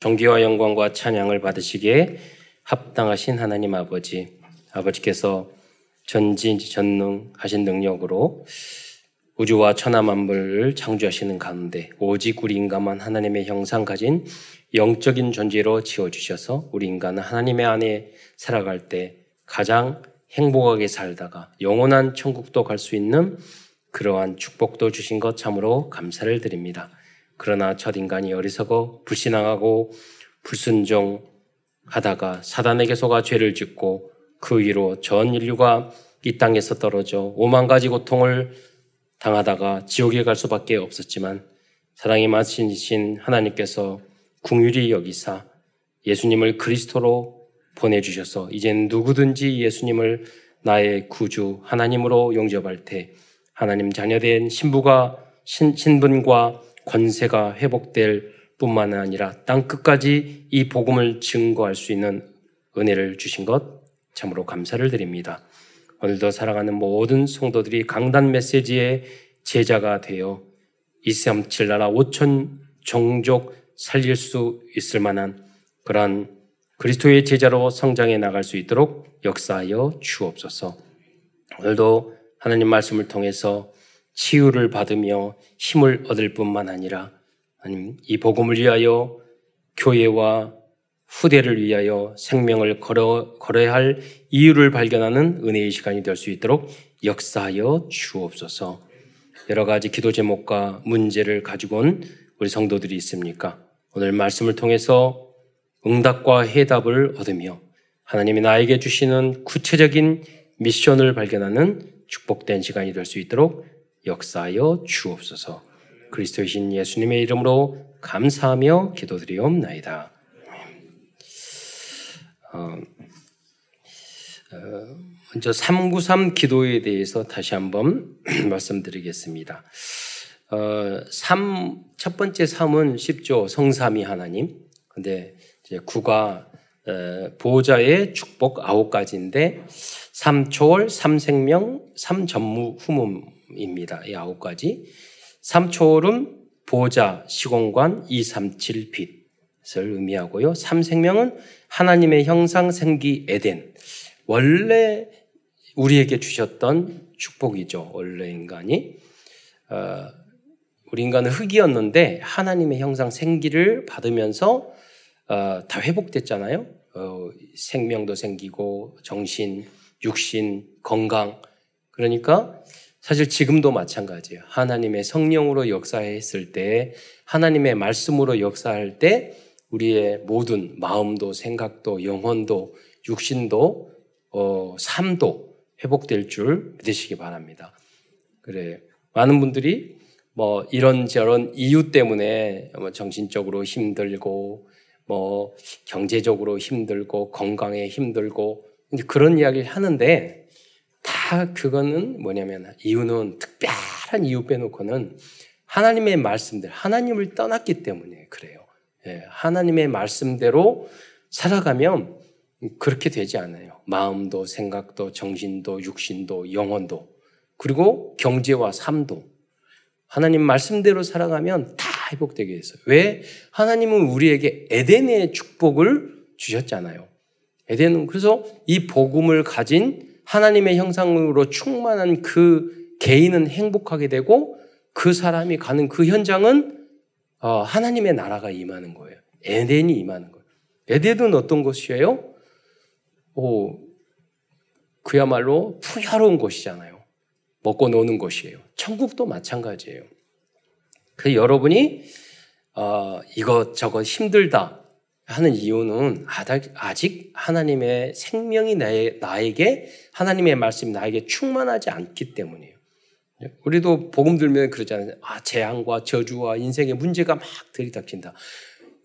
존귀와 영광과 찬양을 받으시기에 합당하신 하나님 아버지, 아버지께서 전진 전능하신 능력으로 우주와 천하 만물을 창조하시는 가운데 오직 우리 인간만 하나님의 형상 가진 영적인 존재로 지어 주셔서 우리 인간은 하나님의 안에 살아갈 때 가장 행복하게 살다가 영원한 천국도 갈 수 있는 그러한 축복도 주신 것 참으로 감사를 드립니다. 그러나 첫 인간이 어리석어 불신앙하고 불순종하다가 사단에게 속아 죄를 짓고 그 위로 전 인류가 이 땅에서 떨어져 오만 가지 고통을 당하다가 지옥에 갈 수밖에 없었지만 사랑이 많으신 하나님께서 궁휼히 여기사 예수님을 그리스도로 보내주셔서 이젠 누구든지 예수님을 나의 구주 하나님으로 용접할 때 하나님 자녀된 신부가 신, 신분과 권세가 회복될 뿐만 아니라 땅 끝까지 이 복음을 증거할 수 있는 은혜를 주신 것 참으로 감사를 드립니다. 오늘도 사랑하는 모든 성도들이 강단 메시지의 제자가 되어 237 나라 5천 종족 살릴 수 있을 만한 그러한 그리스도의 제자로 성장해 나갈 수 있도록 역사하여 주옵소서. 오늘도 하나님 말씀을 통해서 치유를 받으며 힘을 얻을 뿐만 아니라 이 복음을 위하여 교회와 후대를 위하여 생명을 걸어, 걸어야 할 이유를 발견하는 은혜의 시간이 될 수 있도록 역사하여 주옵소서. 여러 가지 기도 제목과 문제를 가지고 온 우리 성도들이 있습니까? 오늘 말씀을 통해서 응답과 해답을 얻으며 하나님이 나에게 주시는 구체적인 미션을 발견하는 축복된 시간이 될 수 있도록 역사하여 주옵소서. 그리스도이신 예수님의 이름으로 감사하며 기도드리옵나이다. 어, 어, 먼저 393 기도에 대해서 다시 한번 말씀드리겠습니다. 어, 3, 첫 번째 3은 쉽죠. 성삼이 하나님. 근데 이제 9가 어, 보호자의 축복 아홉 가지인데 3초월, 3생명, 3전무 후문 입니다. 이 아홉 가지. 3초월은 보호자, 시공관, 237 빛을 의미하고요. 3생명은 하나님의 형상 생기 에덴. 원래 우리에게 주셨던 축복이죠. 원래 인간이. 어, 우리 인간은 흙이었는데 하나님의 형상 생기를 받으면서 어, 다 회복됐잖아요. 어, 생명도 생기고 정신, 육신, 건강. 그러니까 사실 지금도 마찬가지예요. 하나님의 성령으로 역사했을 때, 하나님의 말씀으로 역사할 때 우리의 모든 마음도 생각도 영혼도 육신도 어, 삶도 회복될 줄 믿으시기 바랍니다. 그래 많은 분들이 뭐 이런저런 이유 때문에 뭐 정신적으로 힘들고 뭐 경제적으로 힘들고 건강에 힘들고 그런 이야기를 하는데 다 그거는 뭐냐면 이유는 특별한 이유 빼놓고는 하나님의 말씀들 하나님을 떠났기 때문에 그래요. 예, 하나님의 말씀대로 살아가면 그렇게 되지 않아요. 마음도 생각도 정신도 육신도 영혼도 그리고 경제와 삶도 하나님 말씀대로 살아가면 다 회복되게 했어요. 왜? 하나님은 우리에게 에덴의 축복을 주셨잖아요. 에덴은 그래서 이 복음을 가진 하나님의 형상으로 충만한 그 개인은 행복하게 되고 그 사람이 가는 그 현장은 어, 하나님의 나라가 임하는 거예요. 에덴이 임하는 거예요. 에덴은 어떤 곳이에요? 오, 그야말로 풍요로운 곳이잖아요. 먹고 노는 곳이에요. 천국도 마찬가지예요. 그 여러분이 어, 이것저것 힘들다 하는 이유는 아직 하나님의 생명이 나에게 하나님의 말씀이 나에게 충만하지 않기 때문이에요. 우리도 복음 들면 그러잖아요. 아, 재앙과 저주와 인생의 문제가 막 들이닥친다.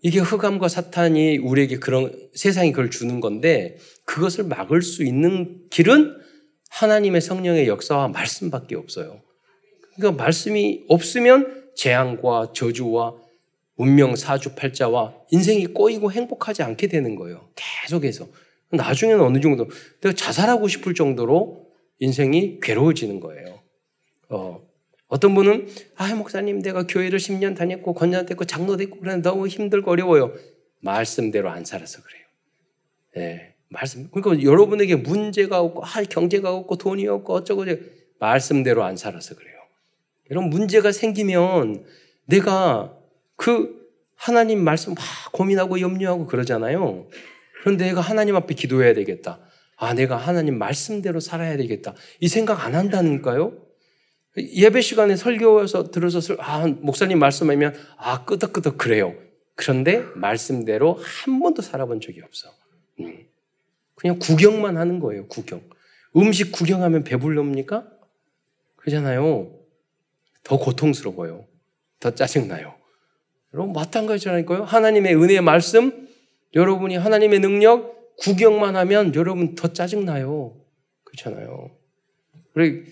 이게 흑암과 사탄이 우리에게 그런 세상이 그걸 주는 건데 그것을 막을 수 있는 길은 하나님의 성령의 역사와 말씀밖에 없어요. 그러니까 말씀이 없으면 재앙과 저주와 운명 사주팔자와 인생이 꼬이고 행복하지 않게 되는 거예요. 계속해서. 나중에는 어느 정도 내가 자살하고 싶을 정도로 인생이 괴로워지는 거예요. 어, 어떤 분은 아 목사님 내가 교회를 10년 다녔고 권장됐고 장로 됐고 그래 너무 힘들고 어려워요. 말씀대로 안 살아서 그래요. 예. 말씀. 그러니까 여러분에게 문제가 없고, 아, 경제가 없고, 돈이 없고, 어쩌고, 저쩌고, 말씀대로 안 살아서 그래요. 이런 문제가 생기면 내가 그 하나님 말씀 막 고민하고 염려하고 그러잖아요. 그런데 내가 하나님 앞에 기도해야 되겠다. 아, 내가 하나님 말씀대로 살아야 되겠다. 이 생각 안 한다니까요? 예배 시간에 설교에서 들어서, 아, 목사님 말씀하면, 아, 끄덕끄덕 그래요. 그런데 말씀대로 한 번도 살아본 적이 없어. 음. 그냥 구경만 하는 거예요, 구경. 음식 구경하면 배불릅니까? 그러잖아요. 더 고통스러워요. 더 짜증나요. 여러분, 마찬가지라니까요. 하나님의 은혜의 말씀, 여러분이 하나님의 능력, 구경만 하면 여러분 더 짜증 나요. 그렇잖아요. 우리,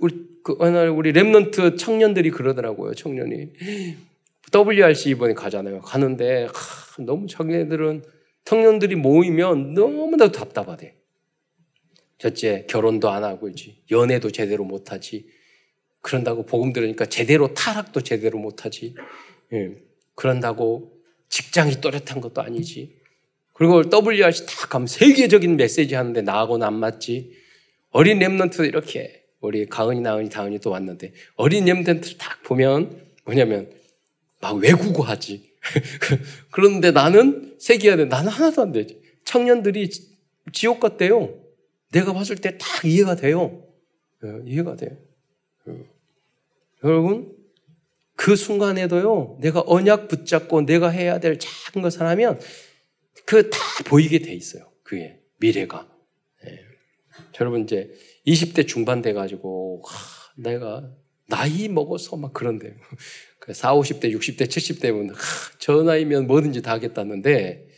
우리, 그, 어느 날 우리 랩런트 청년들이 그러더라고요, 청년이. WRC 이번에 가잖아요. 가는데, 하, 너무 청년들은 청년들이 모이면 너무나도 답답하대. 첫째, 결혼도 안 하고 있지. 연애도 제대로 못 하지. 그런다고 복음 들으니까 제대로 타락도 제대로 못 하지. 예. 그런다고 직장이 또렷한 것도 아니지. 그리고 WRC 다 가면 세계적인 메시지 하는데 나하고는 안 맞지. 어린 Remnant 이렇게 우리 가은이, 나은이, 다은이 또 왔는데 어린 Remnant를 딱 보면 뭐냐면 막 외국어 하지. 그런데 나는 세계화돼. 나는 하나도 안 되지. 청년들이 지옥 같대요. 내가 봤을 때 딱 이해가 돼요. 예, 이해가 돼요. 예. 여러분, 그 순간에도요, 내가 언약 붙잡고 내가 해야 될 작은 것을 하면 그 다 보이게 돼 있어요. 그게 미래가. 예. 여러분 이제 20대 중반 돼가지고 내가 나이 먹어서 막 그런데 4, 50대, 60대, 70대면 저 나이면 뭐든지 다 하겠다는데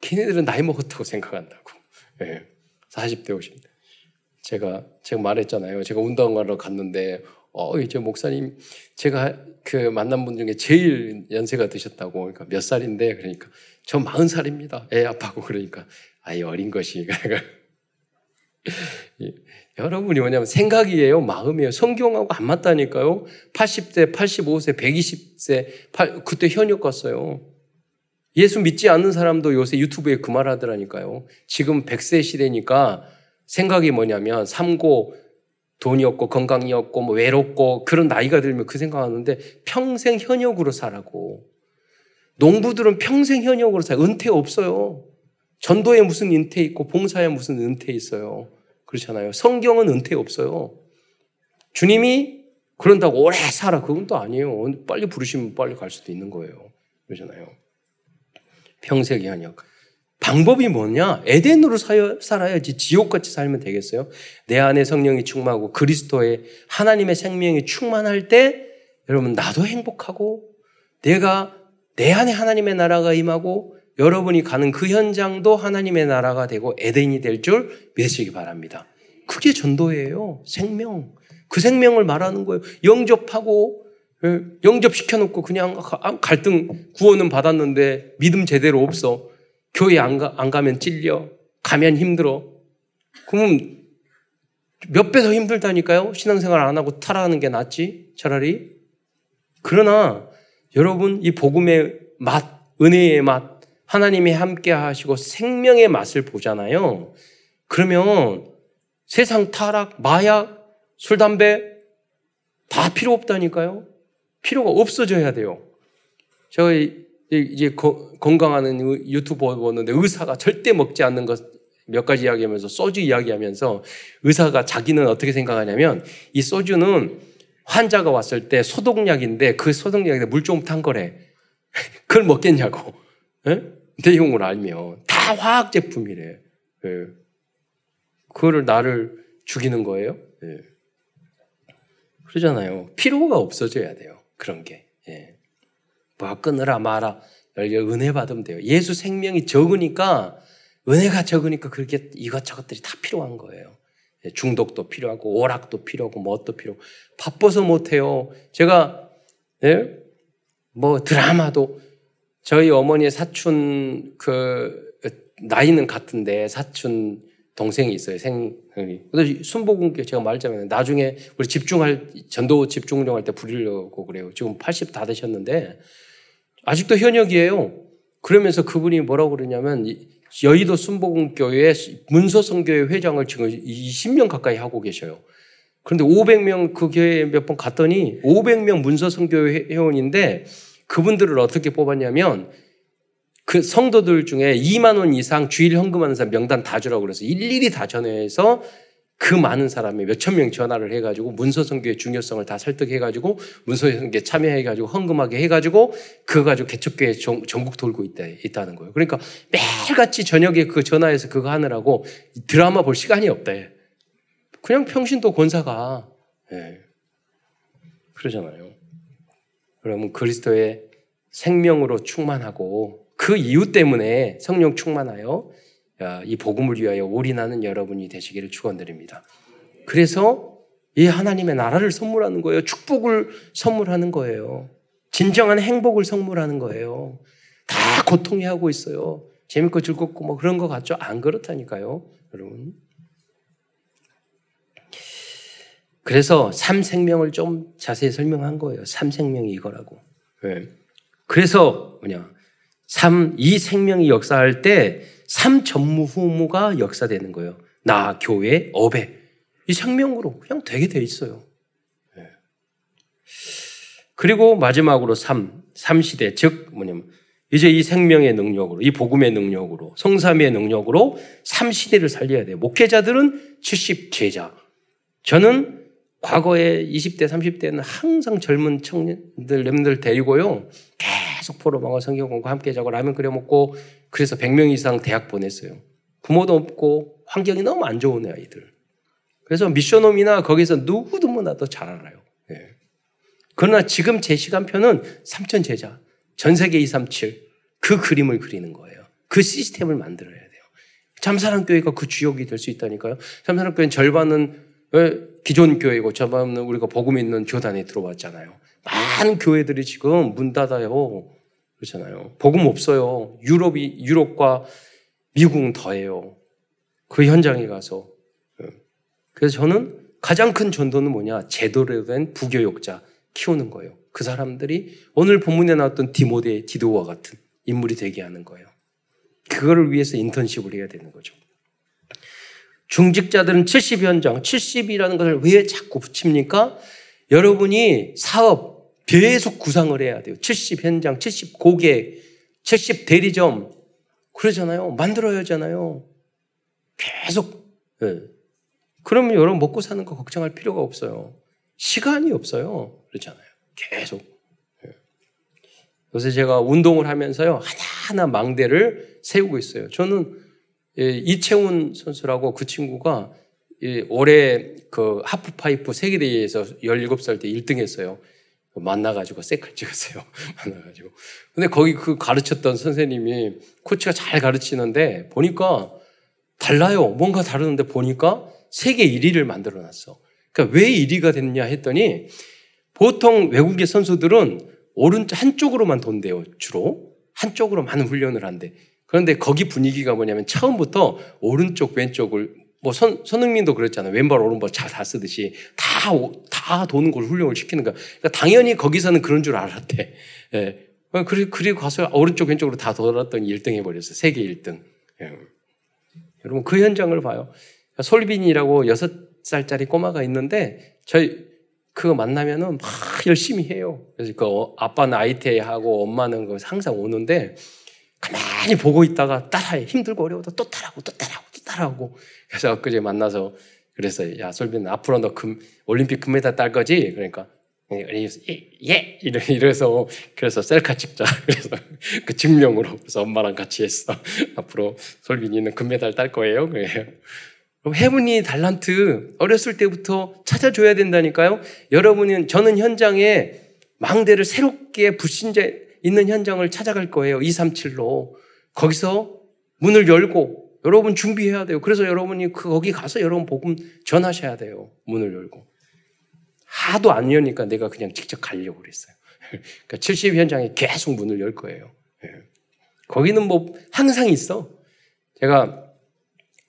걔네들은 나이 먹었다고 생각한다고. 예. 40대, 50대. 제가 제가 말했잖아요. 제가 운동하러 갔는데 어 이제 목사님 제가 그 만난 분 중에 제일 연세가 드셨다고 그러니까 몇 살인데 그러니까 저 40살입니다. 애 아파고 그러니까 아이 어린 것이 여러분이 뭐냐면 생각이에요, 마음이에요. 성경하고 안 맞다니까요. 80세, 85세, 120세, 8, 그때 현역 갔어요. 예수 믿지 않는 사람도 요새 유튜브에 그 말 하더라니까요. 지금 100세 시대니까 생각이 뭐냐면 삼고 돈이 없고 건강이 없고 뭐 외롭고 그런 나이가 들면 그 생각하는데 평생 현역으로 살라고. 농부들은 평생 현역으로 살 은퇴 없어요. 전도에 무슨 은퇴 있고 봉사에 무슨 은퇴 있어요. 그렇잖아요. 성경은 은퇴 없어요. 주님이 그런다고 오래 살아. 그건 또 아니에요. 빨리 부르시면 빨리 갈 수도 있는 거예요. 그러잖아요. 평생 현역. 방법이 뭐냐? 에덴으로 살아야지 지옥같이 살면 되겠어요? 내 안에 성령이 충만하고 그리스도의 하나님의 생명이 충만할 때 여러분 나도 행복하고 내가 내 안에 하나님의 나라가 임하고 여러분이 가는 그 현장도 하나님의 나라가 되고 에덴이 될 줄 믿으시기 바랍니다. 그게 전도예요. 생명. 그 생명을 말하는 거예요. 영접하고 예, 영접시켜놓고 그냥 갈등 구원은 받았는데 믿음 제대로 없어. 교회 안, 가, 안 가면 찔려. 가면 힘들어. 그러면 몇 배 더 힘들다니까요? 신앙생활 안 하고 타락하는 게 낫지? 차라리. 그러나 여러분 이 복음의 맛, 은혜의 맛, 하나님이 함께 하시고 생명의 맛을 보잖아요. 그러면 세상 타락, 마약, 술, 담배 다 필요 없다니까요. 필요가 없어져야 돼요. 저 이제 건강하는 유튜버 보는데 의사가 절대 먹지 않는 것 몇 가지 이야기하면서 소주 이야기하면서 의사가 자기는 어떻게 생각하냐면 이 소주는 환자가 왔을 때 소독약인데 그 소독약에 물좀탄 거래. 그걸 먹겠냐고. 네? 내용을 알면 다 화학 제품이래. 예. 그거를 나를 죽이는 거예요? 예. 그러잖아요. 필요가 없어져야 돼요. 그런 게. 예. 뭐 끊으라 마라. 은혜 받으면 돼요. 예수 생명이 적으니까 은혜가 적으니까 그렇게 이것저것들이 다 필요한 거예요. 예, 중독도 필요하고 오락도 필요하고 뭣도 필요하고 바빠서 못해요. 제가 예? 뭐 드라마도 저희 어머니의 사촌 그 나이는 같은데 사촌 동생이 있어요. 생이. 근데 순복음께 제가 말했잖아요. 나중에 우리 집중할 전도 집중운동할 때 부리려고 그래요. 지금 80 다 되셨는데 아직도 현역이에요. 그러면서 그분이 뭐라고 그러냐면 여의도 순복음교회 문서성교회 회장을 지금 20년 가까이 하고 계셔요. 그런데 500명 그 교회에 몇번 갔더니 500명 문서성교회 회원인데 그분들을 어떻게 뽑았냐면 그 성도들 중에 2만 원 이상 주일 헌금하는 사람 명단 다 주라고 그래서 일일이 다 전화해서 그 많은 사람이 몇천 명 전화를 해가지고 문서성교의 중요성을 다 설득해가지고 문서성교에 참여해가지고 헌금하게 해가지고 그거 가지고 개척교회 전, 전국 돌고 있다, 있다는 거예요. 그러니까 매일같이 저녁에 그 전화해서 그거 하느라고 드라마 볼 시간이 없다. 그냥 평신도 권사가 예. 그러잖아요. 그러면 그리스도의 생명으로 충만하고 그 이유 때문에 성령 충만하여 이 복음을 위하여 올인하는 여러분이 되시기를 축원드립니다. 그래서 이 하나님의 나라를 선물하는 거예요. 축복을 선물하는 거예요. 진정한 행복을 선물하는 거예요. 다 고통해 하고 있어요. 재밌고 즐겁고 뭐 그런 거 같죠? 안 그렇다니까요, 여러분. 그래서 삼생명을 좀 자세히 설명한 거예요. 삼생명이 이거라고. 네. 그래서 뭐냐. 삼, 이 생명이 역사할 때 삼전무후무가 역사되는 거예요. 나, 교회, 업에. 이 생명으로 그냥 되게 돼 있어요. 네. 그리고 마지막으로 삼, 삼시대, 즉, 뭐냐면, 이제 이 생명의 능력으로, 이 복음의 능력으로, 성삼의 능력으로 삼시대를 살려야 돼요. 목회자들은 70 제자. 저는 과거에 20대, 30대는 항상 젊은 청년들, 렘들 데리고요. 계속 포로방과 성경 공부 함께 자고 라면 끓여 먹고 그래서 100명 이상 대학 보냈어요. 부모도 없고 환경이 너무 안 좋은 아이들. 그래서 미션홈이나 거기서 누구도 뭐나도 잘 알아요. 예. 그러나 지금 제 시간표는 3천 제자, 전 세계 237, 그 그림을 그리는 거예요. 그 시스템을 만들어야 돼요. 참사랑 교회가 그 주역이 될 수 있다니까요. 참사랑 교회는 절반은 기존 교회고 절반은 우리가 복음 있는 교단에 들어왔잖아요. 많은 교회들이 지금 문 닫아요. 그렇잖아요. 복음 없어요. 유럽이, 유럽과 미국은 더해요. 그 현장에 가서. 예. 그래서 저는 가장 큰 전도는 뭐냐? 제도로 된 부교육자 키우는 거예요. 그 사람들이 오늘 본문에 나왔던 디모데, 디도와 같은 인물이 되게 하는 거예요. 그거를 위해서 인턴십을 해야 되는 거죠. 중직자들은 70 현장, 70이라는 것을 왜 자꾸 붙입니까? 여러분이 사업 계속 구상을 해야 돼요. 70 현장, 70 고객, 70 대리점 그러잖아요. 만들어야 하잖아요. 계속. 네. 그러면 여러분 먹고 사는 거 걱정할 필요가 없어요. 시간이 없어요. 그렇잖아요. 계속. 네. 요새 제가 운동을 하면서요. 하나하나 망대를 세우고 있어요. 저는 예, 이채훈 선수라고 그 친구가 올해 그 하프파이프 세계대회에서 17살 때 1등 했어요. 만나가지고 셀카 찍었어요. 만나가지고. 근데 거기 그 가르쳤던 선생님이 코치가 잘 가르치는데 보니까 달라요. 뭔가 다르는데 보니까 세계 1위를 만들어 놨어. 그러니까 왜 1위가 됐냐 했더니 보통 외국의 선수들은 오른쪽 한쪽으로만 돈대요. 주로. 한쪽으로 많은 훈련을 한대. 그런데 거기 분위기가 뭐냐면 처음부터 오른쪽 왼쪽을 뭐 선, 손흥민도 그랬잖아요. 왼발 오른발 잘 다 쓰듯이 다, 다 도는 걸 훈련을 시키는 거야. 그러니까 당연히 거기서는 그런 줄 알았대. 예. 그리고, 그리고 가서 오른쪽 왼쪽으로 다 돌았더니 1등 해버렸어. 세계 1등. 예. 여러분 그 현장을 봐요. 그러니까 솔빈이라고 6살짜리 꼬마가 있는데 저희 그거 만나면은 막 열심히 해요. 그래서 그 아빠는 IT 하고 엄마는 그 항상 오는데 가만히 보고 있다가 따라해. 힘들고 어려워도 또 따라하고 또 따라하고 또 따라하고. 그래서 엊그제 만나서 그래서 야 솔빈 앞으로 너 금, 올림픽 금메달 딸 거지? 그러니까 예, 예! 이래, 이래서, 그래서 셀카 찍자. 그래서 그 증명으로. 그래서 엄마랑 같이 했어. 앞으로 솔빈이는 금메달 딸 거예요. 그래요. 해븐이 달란트 어렸을 때부터 찾아줘야 된다니까요. 여러분은 저는 현장에 망대를 새롭게 불신자 있는 현장을 찾아갈 거예요. 237로. 거기서 문을 열고 여러분 준비해야 돼요. 그래서 여러분이 그 거기 가서 여러분 복음 전하셔야 돼요. 문을 열고. 하도 안 여니까 내가 그냥 직접 가려고 그랬어요. 그러니까 70 현장에 계속 문을 열 거예요. 예. 거기는 뭐 항상 있어. 제가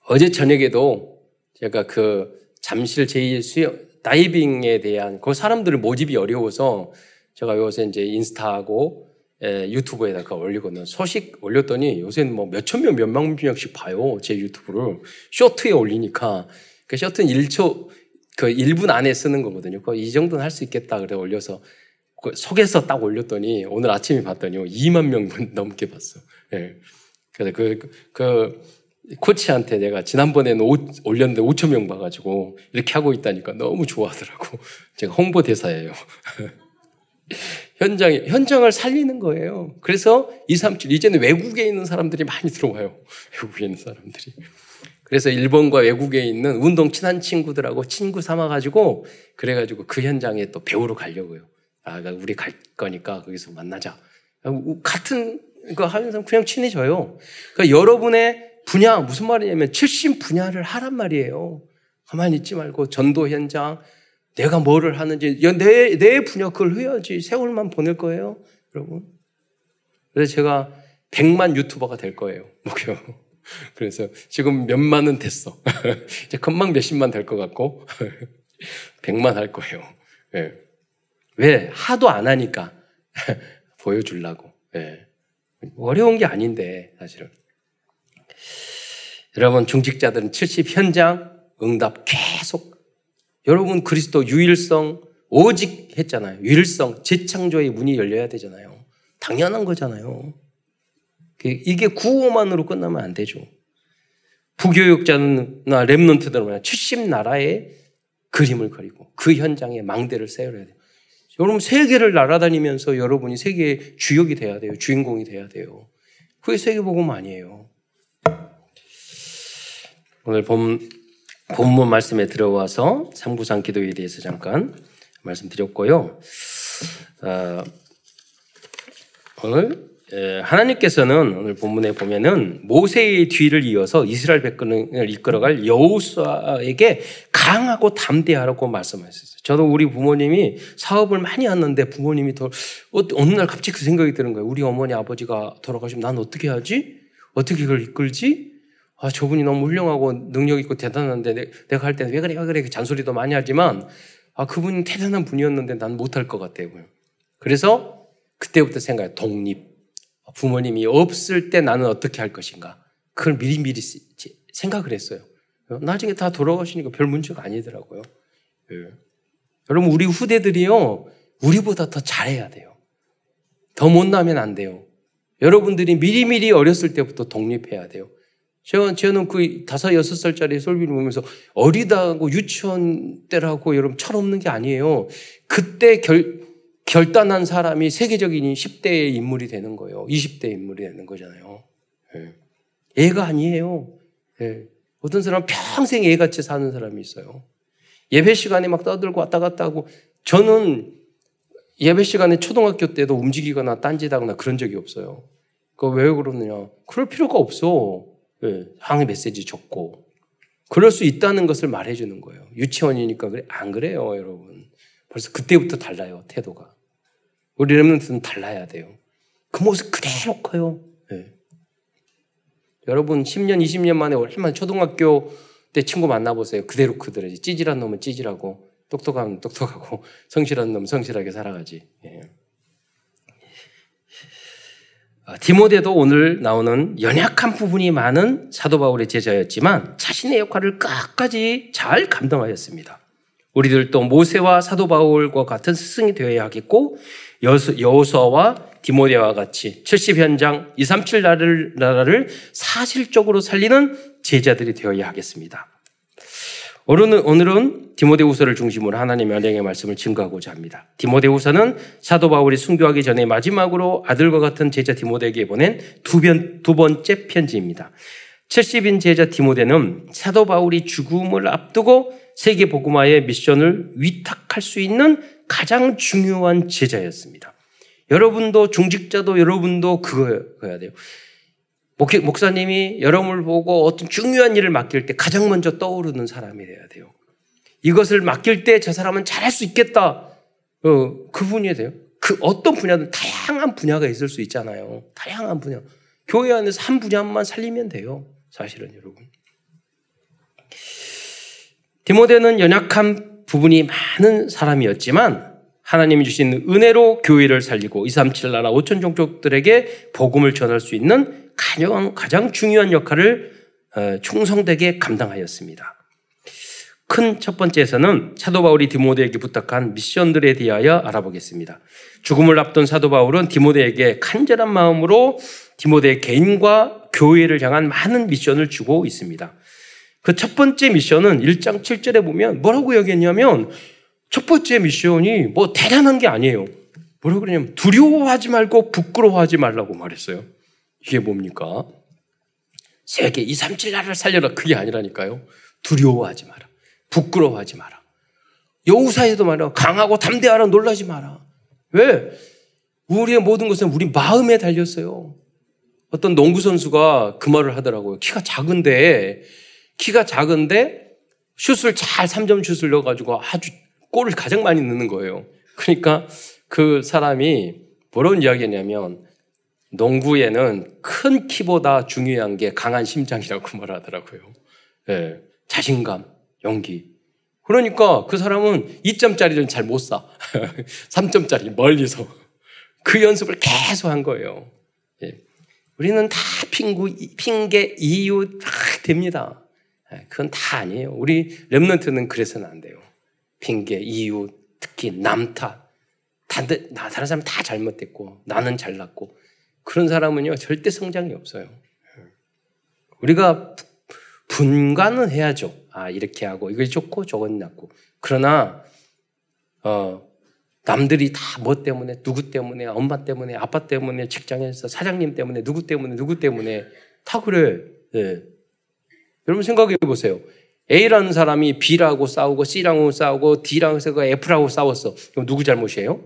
어제 저녁에도 제가 그 잠실 제2 수영 다이빙에 대한 그 사람들을 모집이 어려워서 제가 요새 이제 인스타하고 에, 유튜브에다가 올리거든요. 소식 올렸더니 요새는 뭐 몇천 명, 몇만 명씩 봐요. 제 유튜브를. 쇼트에 올리니까. 그 쇼트는 1초, 그 1분 안에 쓰는 거거든요. 그 이 정도는 할 수 있겠다. 그래 올려서 그 속에서 딱 올렸더니 오늘 아침에 봤더니 2만 명 넘게 봤어. 예. 그래서 그, 그, 코치한테 내가 지난번에는 오, 올렸는데 5천 명 봐가지고 이렇게 하고 있다니까 너무 좋아하더라고. 제가 홍보대사예요. 현장에, 현장을 살리는 거예요. 그래서 2, 3, 7, 이제는 외국에 있는 사람들이 많이 들어와요. 외국에 있는 사람들이. 그래서 일본과 외국에 있는 운동 친한 친구들하고 친구 삼아가지고 그래가지고 그 현장에 또 배우러 가려고요. 아, 그러니까 우리 갈 거니까 거기서 만나자. 같은 거 하면서 그냥 친해져요. 그러니까 여러분의 분야, 무슨 말이냐면 70 분야를 하란 말이에요. 가만히 있지 말고 전도 현장, 내가 뭐를 하는지, 내, 내 분야 그걸 해야지. 세월만 보낼 거예요. 여러분. 그래서 제가 100만 유튜버가 될 거예요. 목표. 그래서 지금 몇만은 됐어. 이제 금방 몇십만 될 것 같고, 100만 할 거예요. 네. 왜? 하도 안 하니까. 보여주려고. 네. 어려운 게 아닌데, 사실은. 여러분, 중직자들은 70 현장 응답 계속 여러분 그리스도 유일성 오직 했잖아요. 유일성 재창조의 문이 열려야 되잖아요. 당연한 거잖아요. 이게 구호만으로 끝나면 안 되죠. 부교육자나 랩런트들은 70 나라의 그림을 그리고 그 현장에 망대를 세워야 돼요. 여러분 세계를 날아다니면서 여러분이 세계의 주역이 돼야 돼요. 주인공이 돼야 돼요. 그게 세계복음 아니에요. 오늘 본 본문 말씀에 들어와서 삼구상 기도에 대해서 잠깐 말씀드렸고요. 어, 오늘 하나님께서는 오늘 본문에 보면은 모세의 뒤를 이어서 이스라엘 백성을 이끌어갈 여호수아에게 강하고 담대하라고 말씀하셨어요. 저도 우리 부모님이 사업을 많이 했는데 부모님이 더 어느 날 갑자기 그 생각이 드는 거예요. 우리 어머니 아버지가 돌아가시면 난 어떻게 하지? 어떻게 그걸 이끌지? 아, 저분이 너무 훌륭하고 능력 있고 대단한데 내가 할 때는 왜 그래, 왜 그래, 잔소리도 많이 하지만 아, 그분이 대단한 분이었는데 난 못할 것 같아요. 그래서 그때부터 생각해 독립. 부모님이 없을 때 나는 어떻게 할 것인가. 그걸 미리미리 생각을 했어요. 나중에 다 돌아가시니까 별 문제가 아니더라고요. 예. 여러분, 우리 후대들이요, 우리보다 더 잘해야 돼요. 더 못나면 안 돼요. 여러분들이 미리미리 어렸을 때부터 독립해야 돼요. 제가, 저는 그 다섯, 여섯 살짜리 솔비를 보면서 어리다고 유치원 때라고 여러분 철없는 게 아니에요. 그때 결, 결단한 사람이 세계적인 10대의 인물이 되는 거예요. 20대 인물이 되는 거잖아요. 예. 애가 아니에요. 예. 어떤 사람은 평생 애같이 사는 사람이 있어요. 예배 시간에 막 떠들고 왔다 갔다 하고 저는 예배 시간에 초등학교 때도 움직이거나 딴짓하거나 그런 적이 없어요. 그왜 그러느냐? 그럴 필요가 없어. 예, 항의 메시지 적고 그럴 수 있다는 것을 말해주는 거예요. 유치원이니까 그래 안 그래요, 여러분. 벌써 그때부터 달라요 태도가. 우리 랩런트는 달라야 돼요. 그 모습 그대로 커요. 예. 여러분 10년, 20년 만에 얼마나 초등학교 때 친구 만나보세요. 그대로 크더라지. 찌질한 놈은 찌질하고 똑똑하면 똑똑하고 성실한 놈은 성실하게 살아가지. 예. 아, 디모데도 오늘 나오는 연약한 부분이 많은 사도 바울의 제자였지만 자신의 역할을 끝까지 잘 감당하였습니다. 우리들도 모세와 사도 바울과 같은 스승이 되어야 하겠고 여호수아와 디모데와 같이 70 현장 237 나라를, 나라를 사실적으로 살리는 제자들이 되어야 하겠습니다. 오늘은, 오늘은 디모데후서를 중심으로 하나님의 은행의 말씀을 증거하고자 합니다. 디모데후서는 사도 바울이 순교하기 전에 마지막으로 아들과 같은 제자 디모데에게 보낸 두, 번, 두 번째 편지입니다. 70인 제자 디모데는 사도 바울이 죽음을 앞두고 세계 복음화의 미션을 위탁할 수 있는 가장 중요한 제자였습니다. 여러분도 중직자도 여러분도 그거여야 돼요. 목 사님이 여러분을 보고 어떤 중요한 일을 맡길 때 가장 먼저 떠오르는 사람이 돼야 돼요. 이것을 맡길 때 저 사람은 잘할 수 있겠다. 어, 그분이 돼요. 그 어떤 분야든 다양한 분야가 있을 수 있잖아요. 다양한 분야. 교회 안에서 한 분야만 살리면 돼요. 사실은 여러분. 디모데는 연약한 부분이 많은 사람이었지만 하나님이 주신 은혜로 교회를 살리고 237 나라 5천 종족들에게 복음을 전할 수 있는 가장, 가장 중요한 역할을 어, 충성되게 감당하였습니다. 큰 첫 번째에서는 사도 바울이 디모데에게 부탁한 미션들에 대하여 알아보겠습니다. 죽음을 앞둔 사도 바울은 디모데에게 간절한 마음으로 디모데 개인과 교회를 향한 많은 미션을 주고 있습니다. 그 첫 번째 미션은 1장 7절에 보면 뭐라고 얘기했냐면 첫 번째 미션이 뭐 대단한 게 아니에요. 뭐라고 그러냐면 두려워하지 말고 부끄러워하지 말라고 말했어요. 이게 뭡니까? 세계 2, 3, 7 나라를 살려라. 그게 아니라니까요. 두려워하지 마라. 부끄러워하지 마라. 여우사에도 말이야. 강하고 담대하라. 놀라지 마라. 왜? 우리의 모든 것은 우리 마음에 달렸어요. 어떤 농구 선수가 그 말을 하더라고요. 키가 작은데, 키가 작은데, 슛을 잘 3점 슛을 넣어가지고 아주 골을 가장 많이 넣는 거예요. 그러니까 그 사람이 뭐라는 이야기냐면, 농구에는 큰 키보다 중요한 게 강한 심장이라고 말하더라고요. 예, 자신감, 용기. 그러니까 그 사람은 2점짜리는 잘못 사. 3점짜리 멀리서. 그 연습을 계속 한 거예요. 예. 우리는 다 핑구, 핑계, 이유 다 됩니다. 예, 그건 다 아니에요. 우리 랩런트는 그래서는 안 돼요. 핑계, 이유, 특히 남 탓. 다른, 다른 사람 다 잘못됐고, 나는 잘났고. 그런 사람은요, 절대 성장이 없어요. 예. 우리가 분간은 해야죠. 아, 이렇게 하고, 이걸 좋고, 저건 나고. 그러나, 어, 남들이 다 뭐 때문에, 누구 때문에, 엄마 때문에, 아빠 때문에, 직장에서 사장님 때문에, 누구 때문에, 누구 때문에, 다 그래. 예. 여러분 생각해 보세요. A라는 사람이 B라고 싸우고, C라고 싸우고, D라고 해서 F라고 싸웠어. 그럼 누구 잘못이에요?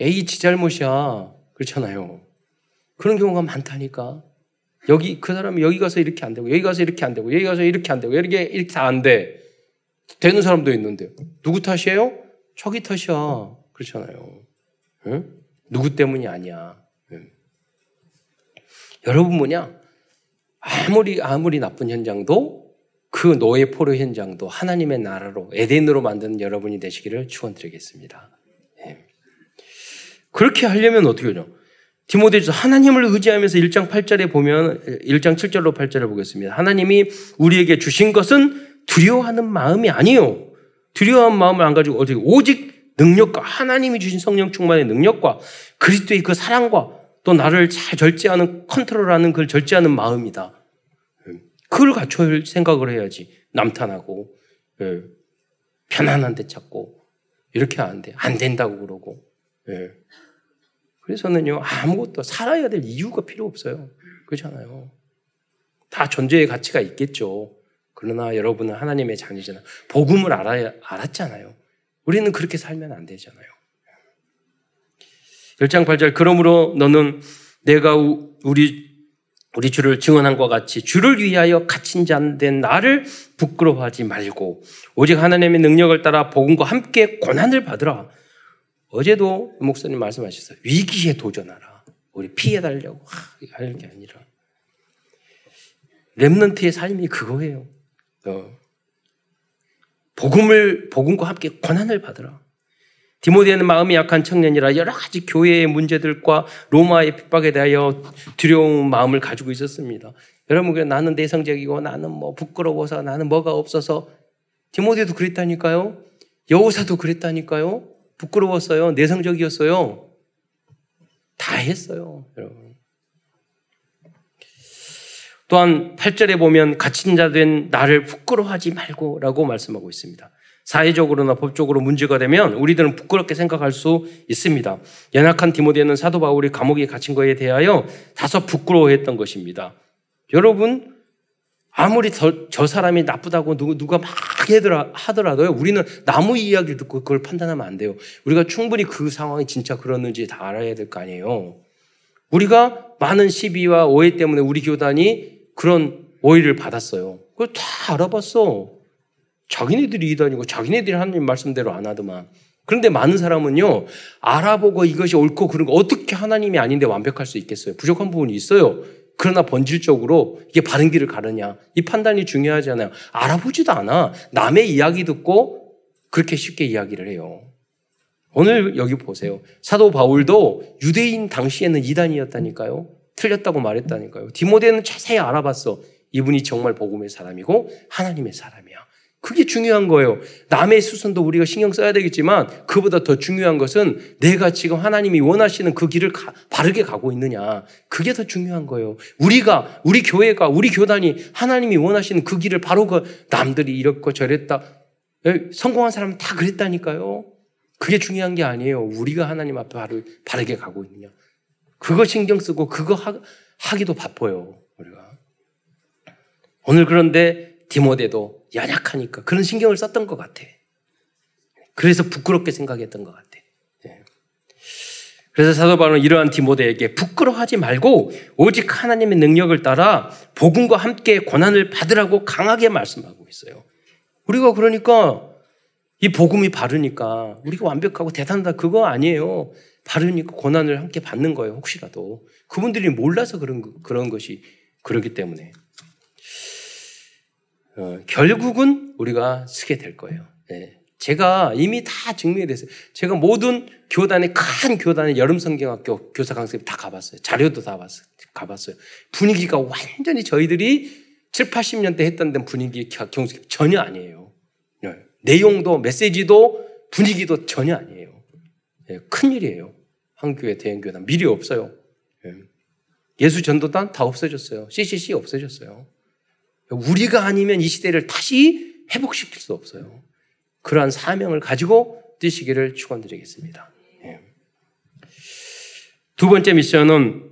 A 지 잘못이야. 그렇잖아요. 그런 경우가 많다니까. 여기 그 사람이 여기 가서 이렇게 안 되고 여기 가서 이렇게 안 되고 여기 가서 이렇게 안 되고 이렇게 이렇게 다 안 돼. 되는 사람도 있는데 누구 탓이에요? 저기 탓이야. 그렇잖아요. 응? 누구 때문이 아니야. 응. 여러분 뭐냐? 아무리 아무리 나쁜 현장도 그 노예 포로 현장도 하나님의 나라로 에덴으로 만드는 여러분이 되시기를 축원드리겠습니다. 예. 그렇게 하려면 어떻게 하죠? 디모데서 하나님을 의지하면서 1장 8절에 보면 1장 7절로 8절을 보겠습니다. 하나님이 우리에게 주신 것은 두려워하는 마음이 아니요. 두려워한 마음을 안 가지고 어떻게 오직 능력과 하나님이 주신 성령 충만의 능력과 그리스도의 그 사랑과 또 나를 잘 절제하는 컨트롤하는 그걸 절제하는 마음이다. 그걸 갖춰야 생각을 해야지. 남탄하고 예. 편안한 데 찾고 이렇게 안 돼. 안 된다고 그러고. 예. 그래서는요, 아무것도 살아야 될 이유가 필요 없어요. 그렇잖아요. 다 존재의 가치가 있겠죠. 그러나 여러분은 하나님의 자녀잖아요. 복음을 알아야, 알았잖아요. 우리는 그렇게 살면 안 되잖아요. 1장 8절, 그러므로 너는 내가 우리, 우리 주를 증언한 것 같이 주를 위하여 갇힌 자된 나를 부끄러워하지 말고 오직 하나님의 능력을 따라 복음과 함께 고난을 받으라. 어제도 목사님 말씀하셨어요. 위기에 도전하라. 우리 피해달라고 할 게 아니라. 랩런트의 삶이 그거예요. 어. 복음을, 복음과 함께 고난을 받으라. 디모데는 마음이 약한 청년이라 여러 가지 교회의 문제들과 로마의 핍박에 대하여 두려운 마음을 가지고 있었습니다. 여러분, 나는 내성적이고 나는 뭐 부끄러워서 나는 뭐가 없어서 디모데도 그랬다니까요. 여호사도 그랬다니까요. 부끄러웠어요. 내성적이었어요. 다 했어요, 여러분. 또한 8절에 보면 갇힌 자 된 나를 부끄러워하지 말고 라고 말씀하고 있습니다. 사회적으로나 법적으로 문제가 되면 우리들은 부끄럽게 생각할 수 있습니다. 연약한 디모데는 사도 바울이 감옥에 갇힌 것에 대하여 다소 부끄러워했던 것입니다. 여러분, 아무리 저, 저 사람이 나쁘다고 누구, 누가 막 하더라도요, 우리는 나무 이야기를 듣고 그걸 판단하면 안 돼요. 우리가 충분히 그 상황이 진짜 그렇는지 다 알아야 될 거 아니에요. 우리가 많은 시비와 오해 때문에 우리 교단이 그런 오해를 받았어요. 그걸 다 알아봤어. 자기네들이 이단이고 자기네들이 하나님 말씀대로 안 하더만. 그런데 많은 사람은요, 알아보고 이것이 옳고 그런 거 어떻게 하나님이 아닌데 완벽할 수 있겠어요? 부족한 부분이 있어요. 그러나 본질적으로 이게 바른 길을 가느냐 이 판단이 중요하잖아요. 알아보지도 않아. 남의 이야기 듣고 그렇게 쉽게 이야기를 해요. 오늘 여기 보세요. 사도 바울도 유대인 당시에는 이단이었다니까요. 틀렸다고 말했다니까요. 디모데는 자세히 알아봤어. 이분이 정말 복음의 사람이고 하나님의 사람이야. 그게 중요한 거예요. 남의 수선도 우리가 신경 써야 되겠지만 그보다 더 중요한 것은 내가 지금 하나님이 원하시는 그 길을 가, 바르게 가고 있느냐. 그게 더 중요한 거예요. 우리가, 우리 교회가, 우리 교단이 하나님이 원하시는 그 길을 바로 그 남들이 이렇고 저랬다. 예, 성공한 사람은 다 그랬다니까요. 그게 중요한 게 아니에요. 우리가 하나님 앞에 바로, 바르게 가고 있느냐. 그거 신경 쓰고 그거 하, 하기도 바빠요. 우리가. 오늘 그런데 디모데도 연약하니까 그런 신경을 썼던 것 같아. 그래서 부끄럽게 생각했던 것 같아. 네. 그래서 사도 바울은 이러한 디모데에게 부끄러워하지 말고 오직 하나님의 능력을 따라 복음과 함께 고난을 받으라고 강하게 말씀하고 있어요. 우리가 그러니까 이 복음이 바르니까 우리가 완벽하고 대단하다 그거 아니에요. 바르니까 고난을 함께 받는 거예요. 혹시라도 그분들이 몰라서 그런 그런 것이 그러기 때문에 어, 결국은 우리가 쓰게 될 거예요. 네. 제가 이미 다 증명이 됐어요. 제가 모든 교단의 큰 교단의 여름 성경학교 교사 강습 다 가봤어요. 자료도 다 봤어요. 가봤어요. 분위기가 완전히 저희들이 7, 80년대 했던 데 분위기 경습 전혀 아니에요. 네. 내용도 메시지도 분위기도 전혀 아니에요. 네. 큰 일이에요. 한교회 대형 교단 미리 없어요. 네. 예수 전도단 다 없어졌어요. CCC 없어졌어요. 우리가 아니면 이 시대를 다시 회복시킬 수 없어요. 그러한 사명을 가지고 뛰시기를 축원드리겠습니다. 예. 두 번째 미션은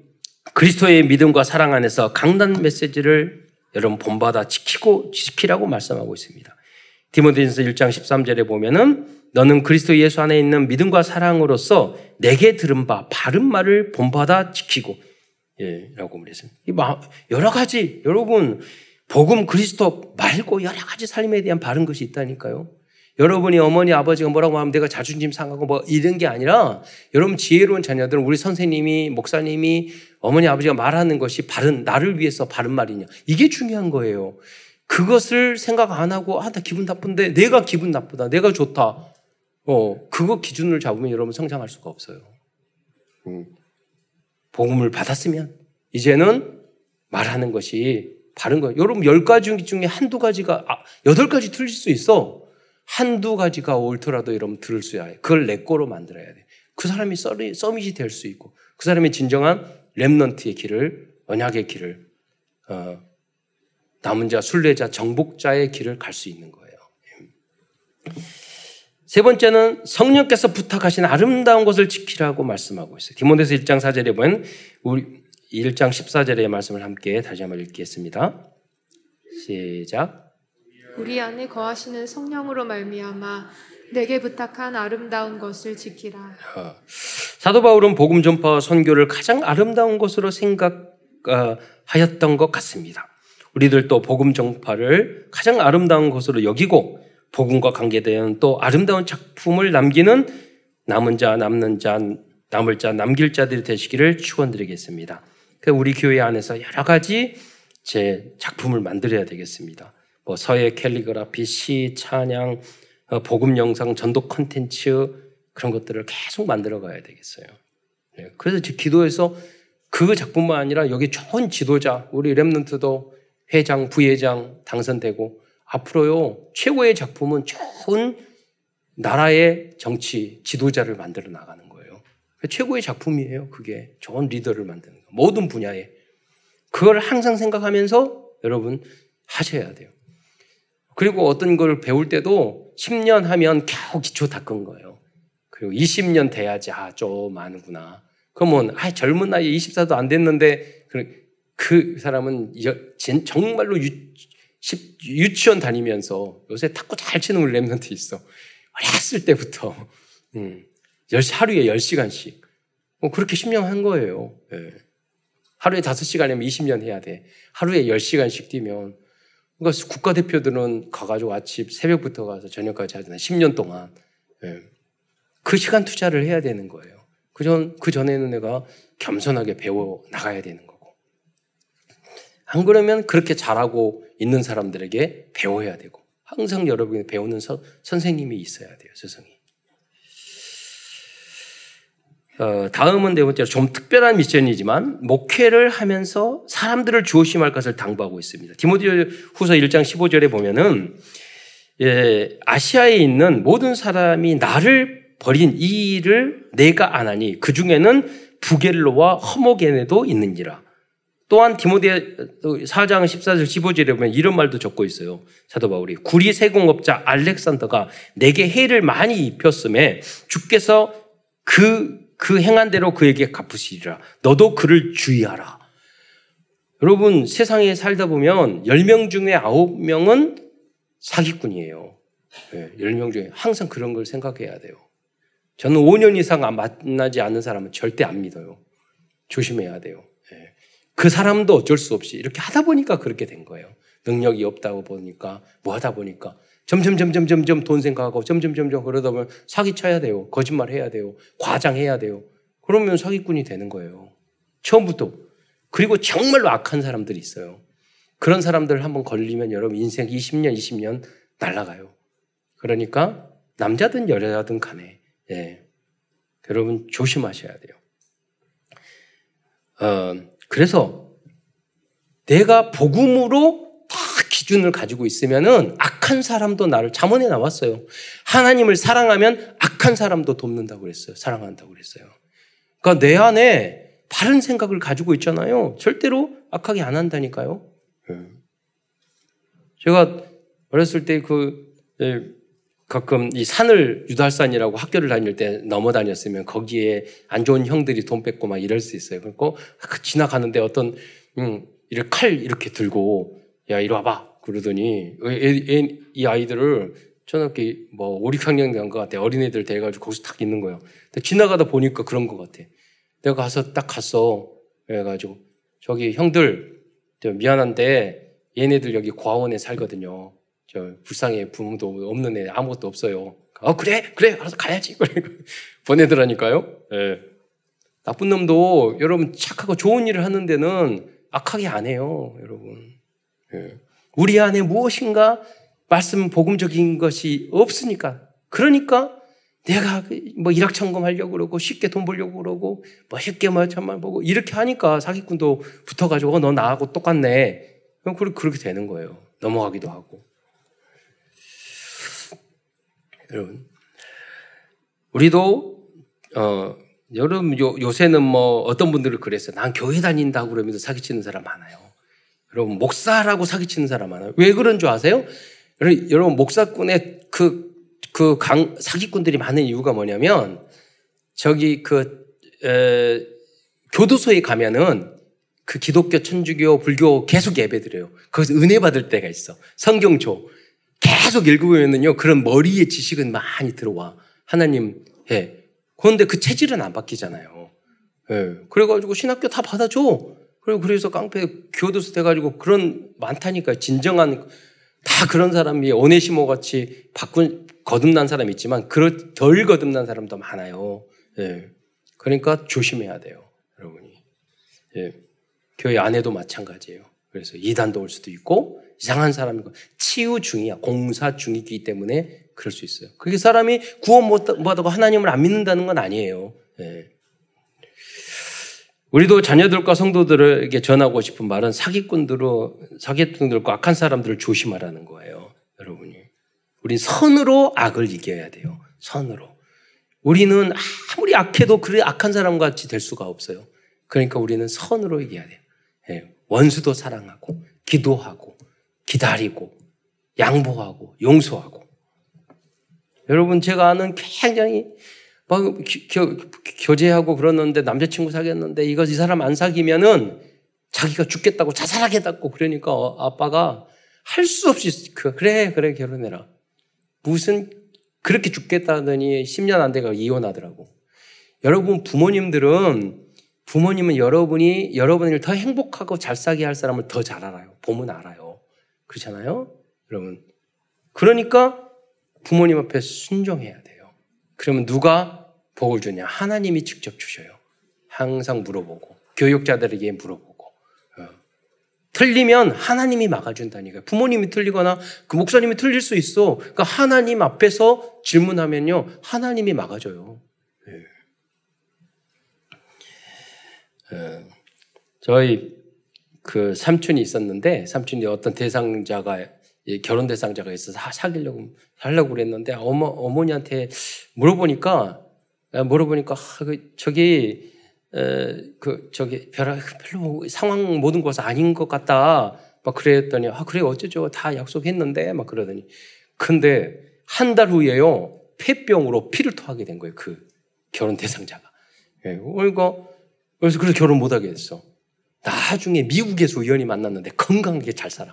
그리스도의 믿음과 사랑 안에서 강단 메시지를 여러분 본받아 지키고 지키라고 말씀하고 있습니다. 디모데전서 1장 13절에 보면은 너는 그리스도 예수 안에 있는 믿음과 사랑으로서 내게 들은 바 바른 말을 본받아 지키고 예, 라고 말했습니다. 여러 가지 여러분 복음 그리스도 말고 여러 가지 삶에 대한 바른 것이 있다니까요. 여러분이 어머니 아버지가 뭐라고 하면 내가 자존심 상하고 뭐 이런 게 아니라 여러분 지혜로운 자녀들은 우리 선생님이 목사님이 어머니 아버지가 말하는 것이 바른 나를 위해서 바른 말이냐 이게 중요한 거예요. 그것을 생각 안 하고 아 나 기분 나쁜데 내가 기분 나쁘다 내가 좋다 어 그거 기준을 잡으면 여러분 성장할 수가 없어요. 음. 복음을 받았으면 이제는 말하는 것이 바른 거예요. 여러분 열 가지 중에 한두 가지가 아, 여덟 가지 틀릴 수 있어. 한두 가지가 옳더라도 여러분 들을 수야 해. 그걸 내 거로 만들어야 돼. 그 사람이 서밋이 될 수 있고 그 사람이 진정한 렘넌트의 길을 언약의 길을 어, 남은 자 순례자 정복자의 길을 갈 수 있는 거예요. 세 번째는 성령께서 부탁하신 아름다운 것을 지키라고 말씀하고 있어요. 디모데서 1장 4절에 보면 우리 1장 14절의 말씀을 함께 다시 한번 읽겠습니다. 시작. 우리 안에 거하시는 성령으로 말미암아 내게 부탁한 아름다운 것을 지키라. 어. 사도 바울은 복음 전파 선교를 가장 아름다운 것으로 생각하였던 것 같습니다. 우리들도 복음 전파를 가장 아름다운 것으로 여기고 복음과 관계된 또 아름다운 작품을 남기는 남은 자, 남는 자, 남을 자, 남길 자들이 되시기를 축원드리겠습니다. 그 우리 교회 안에서 여러 가지 제 작품을 만들어야 되겠습니다. 뭐 서예 캘리그라피, 시, 찬양, 어, 복음 영상, 전도 컨텐츠 그런 것들을 계속 만들어 가야 되겠어요. 네, 그래서 기도해서 그 작품만 아니라 여기 좋은 지도자, 우리 랩런트도 회장, 부회장 당선되고 앞으로요 최고의 작품은 좋은 나라의 정치 지도자를 만들어 나가는 거예요. 최고의 작품이에요. 그게 좋은 리더를 만드는. 모든 분야에. 그걸 항상 생각하면서 여러분 하셔야 돼요. 그리고 어떤 걸 배울 때도 10년 하면 겨우 기초 닦은 거예요. 그리고 20년 돼야지, 아, 좀 아는구나. 그러면, 아, 젊은 나이에 24도 안 됐는데, 그, 그 사람은 정말로 유, 유치원 다니면서 요새 탁구 잘 치는 우리 랩런트 있어. 어렸을 때부터, 음, 하루에 10시간씩. 뭐 그렇게 10년 한 거예요. 네. 하루에 5시간이면 20년 해야 돼. 하루에 10시간씩 뛰면. 그러니까 국가대표들은 가가지고 아침 새벽부터 가서 저녁까지 하잖아요. 10년 동안. 네. 그 시간 투자를 해야 되는 거예요. 그 전, 그 전에는 내가 겸손하게 배워 나가야 되는 거고. 안 그러면 그렇게 잘하고 있는 사람들에게 배워야 되고. 항상 여러분이 배우는 서, 선생님이 있어야 돼요, 스승이. 어, 다음은 네 번째로 좀 특별한 미션이지만 목회를 하면서 사람들을 조심할 것을 당부하고 있습니다. 디모데 후서 1장 15절에 보면은 예, 아시아에 있는 모든 사람이 나를 버린 이 일을 내가 안 하니 그 중에는 부겔로와 허모게네도 있는지라. 또한 디모데 4장 14절 15절에 보면 이런 말도 적고 있어요. 사도 바울이 구리 세공업자 알렉산더가 내게 해를 많이 입혔음에 주께서 그, 그 행한 대로 그에게 갚으시리라. 너도 그를 주의하라. 여러분 세상에 살다 보면 10명 중에 9명은 사기꾼이에요. 네, 10명 중에 항상 그런 걸 생각해야 돼요. 저는 5년 이상 만나지 않는 사람은 절대 안 믿어요. 조심해야 돼요. 네. 그 사람도 어쩔 수 없이 이렇게 하다 보니까 그렇게 된 거예요. 능력이 없다고 보니까 뭐 하다 보니까 점점 점점 점점 돈 생각하고 점점 점점 그러다 보면 사기 쳐야 돼요. 거짓말 해야 돼요. 과장해야 돼요. 그러면 사기꾼이 되는 거예요. 처음부터. 그리고 정말로 악한 사람들이 있어요. 그런 사람들 한번 걸리면 여러분 인생 20년, 20년 날아가요. 그러니까 남자든 여자든 간에 예. 여러분 조심하셔야 돼요. 어, 그래서 내가 복음으로 다 기준을 가지고 있으면은 악한 사람도 나를 잠언에 나왔어요. 하나님을 사랑하면 악한 사람도 돕는다고 그랬어요. 사랑한다고 그랬어요. 그러니까 내 안에 바른 생각을 가지고 있잖아요. 절대로 악하게 안 한다니까요. 예. 제가 어렸을 때그 예, 가끔 이 산을 유달산이라고 학교를 다닐 때 넘어 다녔으면 거기에 안 좋은 형들이 돈 뺏고 막 이럴 수 있어요. 그리고 그 지나가는데 어떤 음, 이렇게 칼 이렇게 들고 야 이리 와봐 그러더니 애, 애, 이 아이들을 초등학교 뭐 5, 6학년 된 것 같아 어린애들 돼가지고 거기서 탁 있는 거예요. 지나가다 보니까 그런 것 같아. 내가 가서 딱 갔어. 그래가지고 저기 형들 미안한데 얘네들 여기 과원에 살거든요. 저 불쌍해 부모도 없는 애 아무것도 없어요. 어 그래 그래 알아서 가야지 보내더라니까요. 예. 나쁜 놈도 여러분 착하고 좋은 일을 하는 데는 악하게 안 해요, 여러분. 예. 우리 안에 무엇인가 말씀 복음적인 것이 없으니까 그러니까 내가 뭐 일확천금 하려고 그러고 쉽게 돈 벌려고 그러고 뭐 쉽게 뭐 보고 이렇게 하니까 사기꾼도 붙어가지고 어, 너 나하고 똑같네. 그럼 그렇게 되는 거예요. 넘어가기도 하고. 여러분, 우리도 어, 여러분 요, 요새는 뭐 어떤 분들은 그랬어요. 난 교회 다닌다고 그러면서 사기치는 사람 많아요. 여러분 목사라고 사기치는 사람 많아요. 왜 그런 줄 아세요? 여러분 목사꾼의 그, 그 강, 사기꾼들이 많은 이유가 뭐냐면 저기 그 에, 교도소에 가면은 그 기독교, 천주교, 불교 계속 예배드려요. 거기서 은혜 받을 때가 있어. 성경조. 계속 읽으면은요, 그런 머리의 지식은 많이 들어와. 하나님, 예. 그런데 그 체질은 안 바뀌잖아요. 예. 그래가지고 신학교 다 받아줘. 그리고 그래서 깡패 교도소 돼가지고 그런 많다니까 진정한 다 그런 사람이 오네시모 같이 바꾼 거듭난 사람 있지만 덜 거듭난 사람도 많아요. 예. 그러니까 조심해야 돼요, 여러분이. 예. 교회 안에도 마찬가지예요. 그래서 이단도 올 수도 있고 이상한 사람이고 치유 중이야. 공사 중이기 때문에 그럴 수 있어요. 그게 사람이 구원 못 받고 하나님을 안 믿는다는 건 아니에요. 예. 우리도 자녀들과 성도들에게 전하고 싶은 말은 사기꾼들로 사기꾼들과 악한 사람들을 조심하라는 거예요. 여러분이. 우린 선으로 악을 이겨야 돼요. 선으로. 우리는 아무리 악해도 그래 악한 사람 같이 될 수가 없어요. 그러니까 우리는 선으로 이겨야 돼요. 예. 원수도 사랑하고 기도하고 기다리고 양보하고 용서하고 여러분 제가 아는 굉장히 막 겨, 교제하고 그러는데 남자친구 사귀었는데 이거 이 사람 안 사귀면은 자기가 죽겠다고 자살하겠다고 그러니까 어, 아빠가 할 수 없이 그, 그래 그래 결혼해라. 무슨 그렇게 죽겠다더니 10년 안 돼가 이혼하더라고. 여러분 부모님들은 부모님은 여러분이 여러분을 더 행복하고 잘 살게 할 사람을 더 잘 알아요. 보면 알아요. 그렇잖아요? 여러분. 그러니까 부모님 앞에 순종해야 돼요. 그러면 누가 복을 주냐? 하나님이 직접 주셔요. 항상 물어보고 교육자들에게 물어보고 어. 틀리면 하나님이 막아준다니까요. 부모님이 틀리거나 그 목사님이 틀릴 수 있어. 그러니까 하나님 앞에서 질문하면요, 하나님이 막아줘요. 네. 어, 저희 그 삼촌이 있었는데 삼촌이 어떤 대상자가 결혼 대상자가 있어서 사귀려고 하려고 그랬는데 어머 어머니한테 물어보니까 아, 물어보니까 아, 그 저기 에, 그 저기 별로 별로 상황 모든 것은 아닌 것 같다. 막 그랬더니 아 그래 어쩌죠 다 약속했는데 막 그러더니 근데 한 달 후에요 폐병으로 피를 토하게 된 거예요 그 결혼 대상자가. 예, 그러니까 그래서 그래서 결혼 못하게 됐어. 나중에 미국에서 우연히 만났는데 건강하게 잘 살아.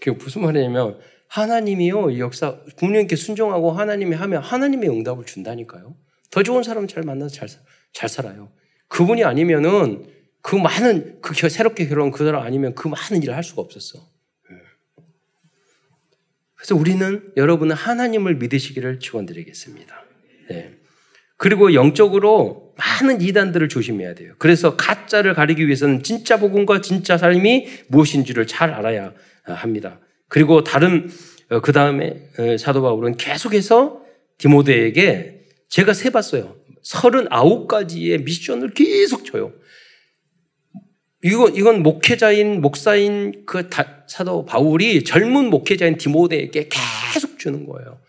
그게 무슨 말이냐면 하나님이요 역사 부모님께 순종하고 하나님이 하면 하나님의 응답을 준다니까요. 더 좋은 사람 잘 만나서 잘, 잘 살아요. 그분이 아니면은 그 많은 그 새롭게 결혼한 그 사람 아니면 그 많은 일을 할 수가 없었어. 예. 그래서 우리는 여러분은 하나님을 믿으시기를 축원드리겠습니다. 네. 그리고 영적으로 많은 이단들을 조심해야 돼요. 그래서 가짜를 가리기 위해서는 진짜 복음과 진짜 삶이 무엇인지를 잘 알아야 합니다. 그리고 다른 어, 그 다음에 어, 사도 바울은 계속해서 디모데에게 제가 세 봤어요. 39가지의 미션을 계속 줘요. 이건, 이건 목회자인, 목사인 그 사도 바울이 젊은 목회자인 디모데에게 계속 주는 거예요.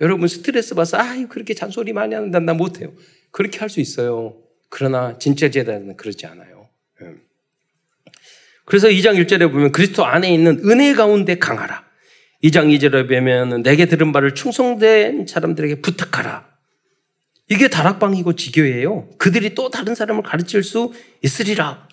여러분 스트레스 받아서 아 그렇게 잔소리 많이 하는데 나 못해요. 그렇게 할 수 있어요. 그러나 진짜 제자는 그렇지 않아요. 예. 그래서 2장 1절에 보면 그리스도 안에 있는 은혜 가운데 강하라. 2장 2절에 보면 내게 들은 바를 충성된 사람들에게 부탁하라. 이게 다락방이고 지교예요. 그들이 또 다른 사람을 가르칠 수 있으리라.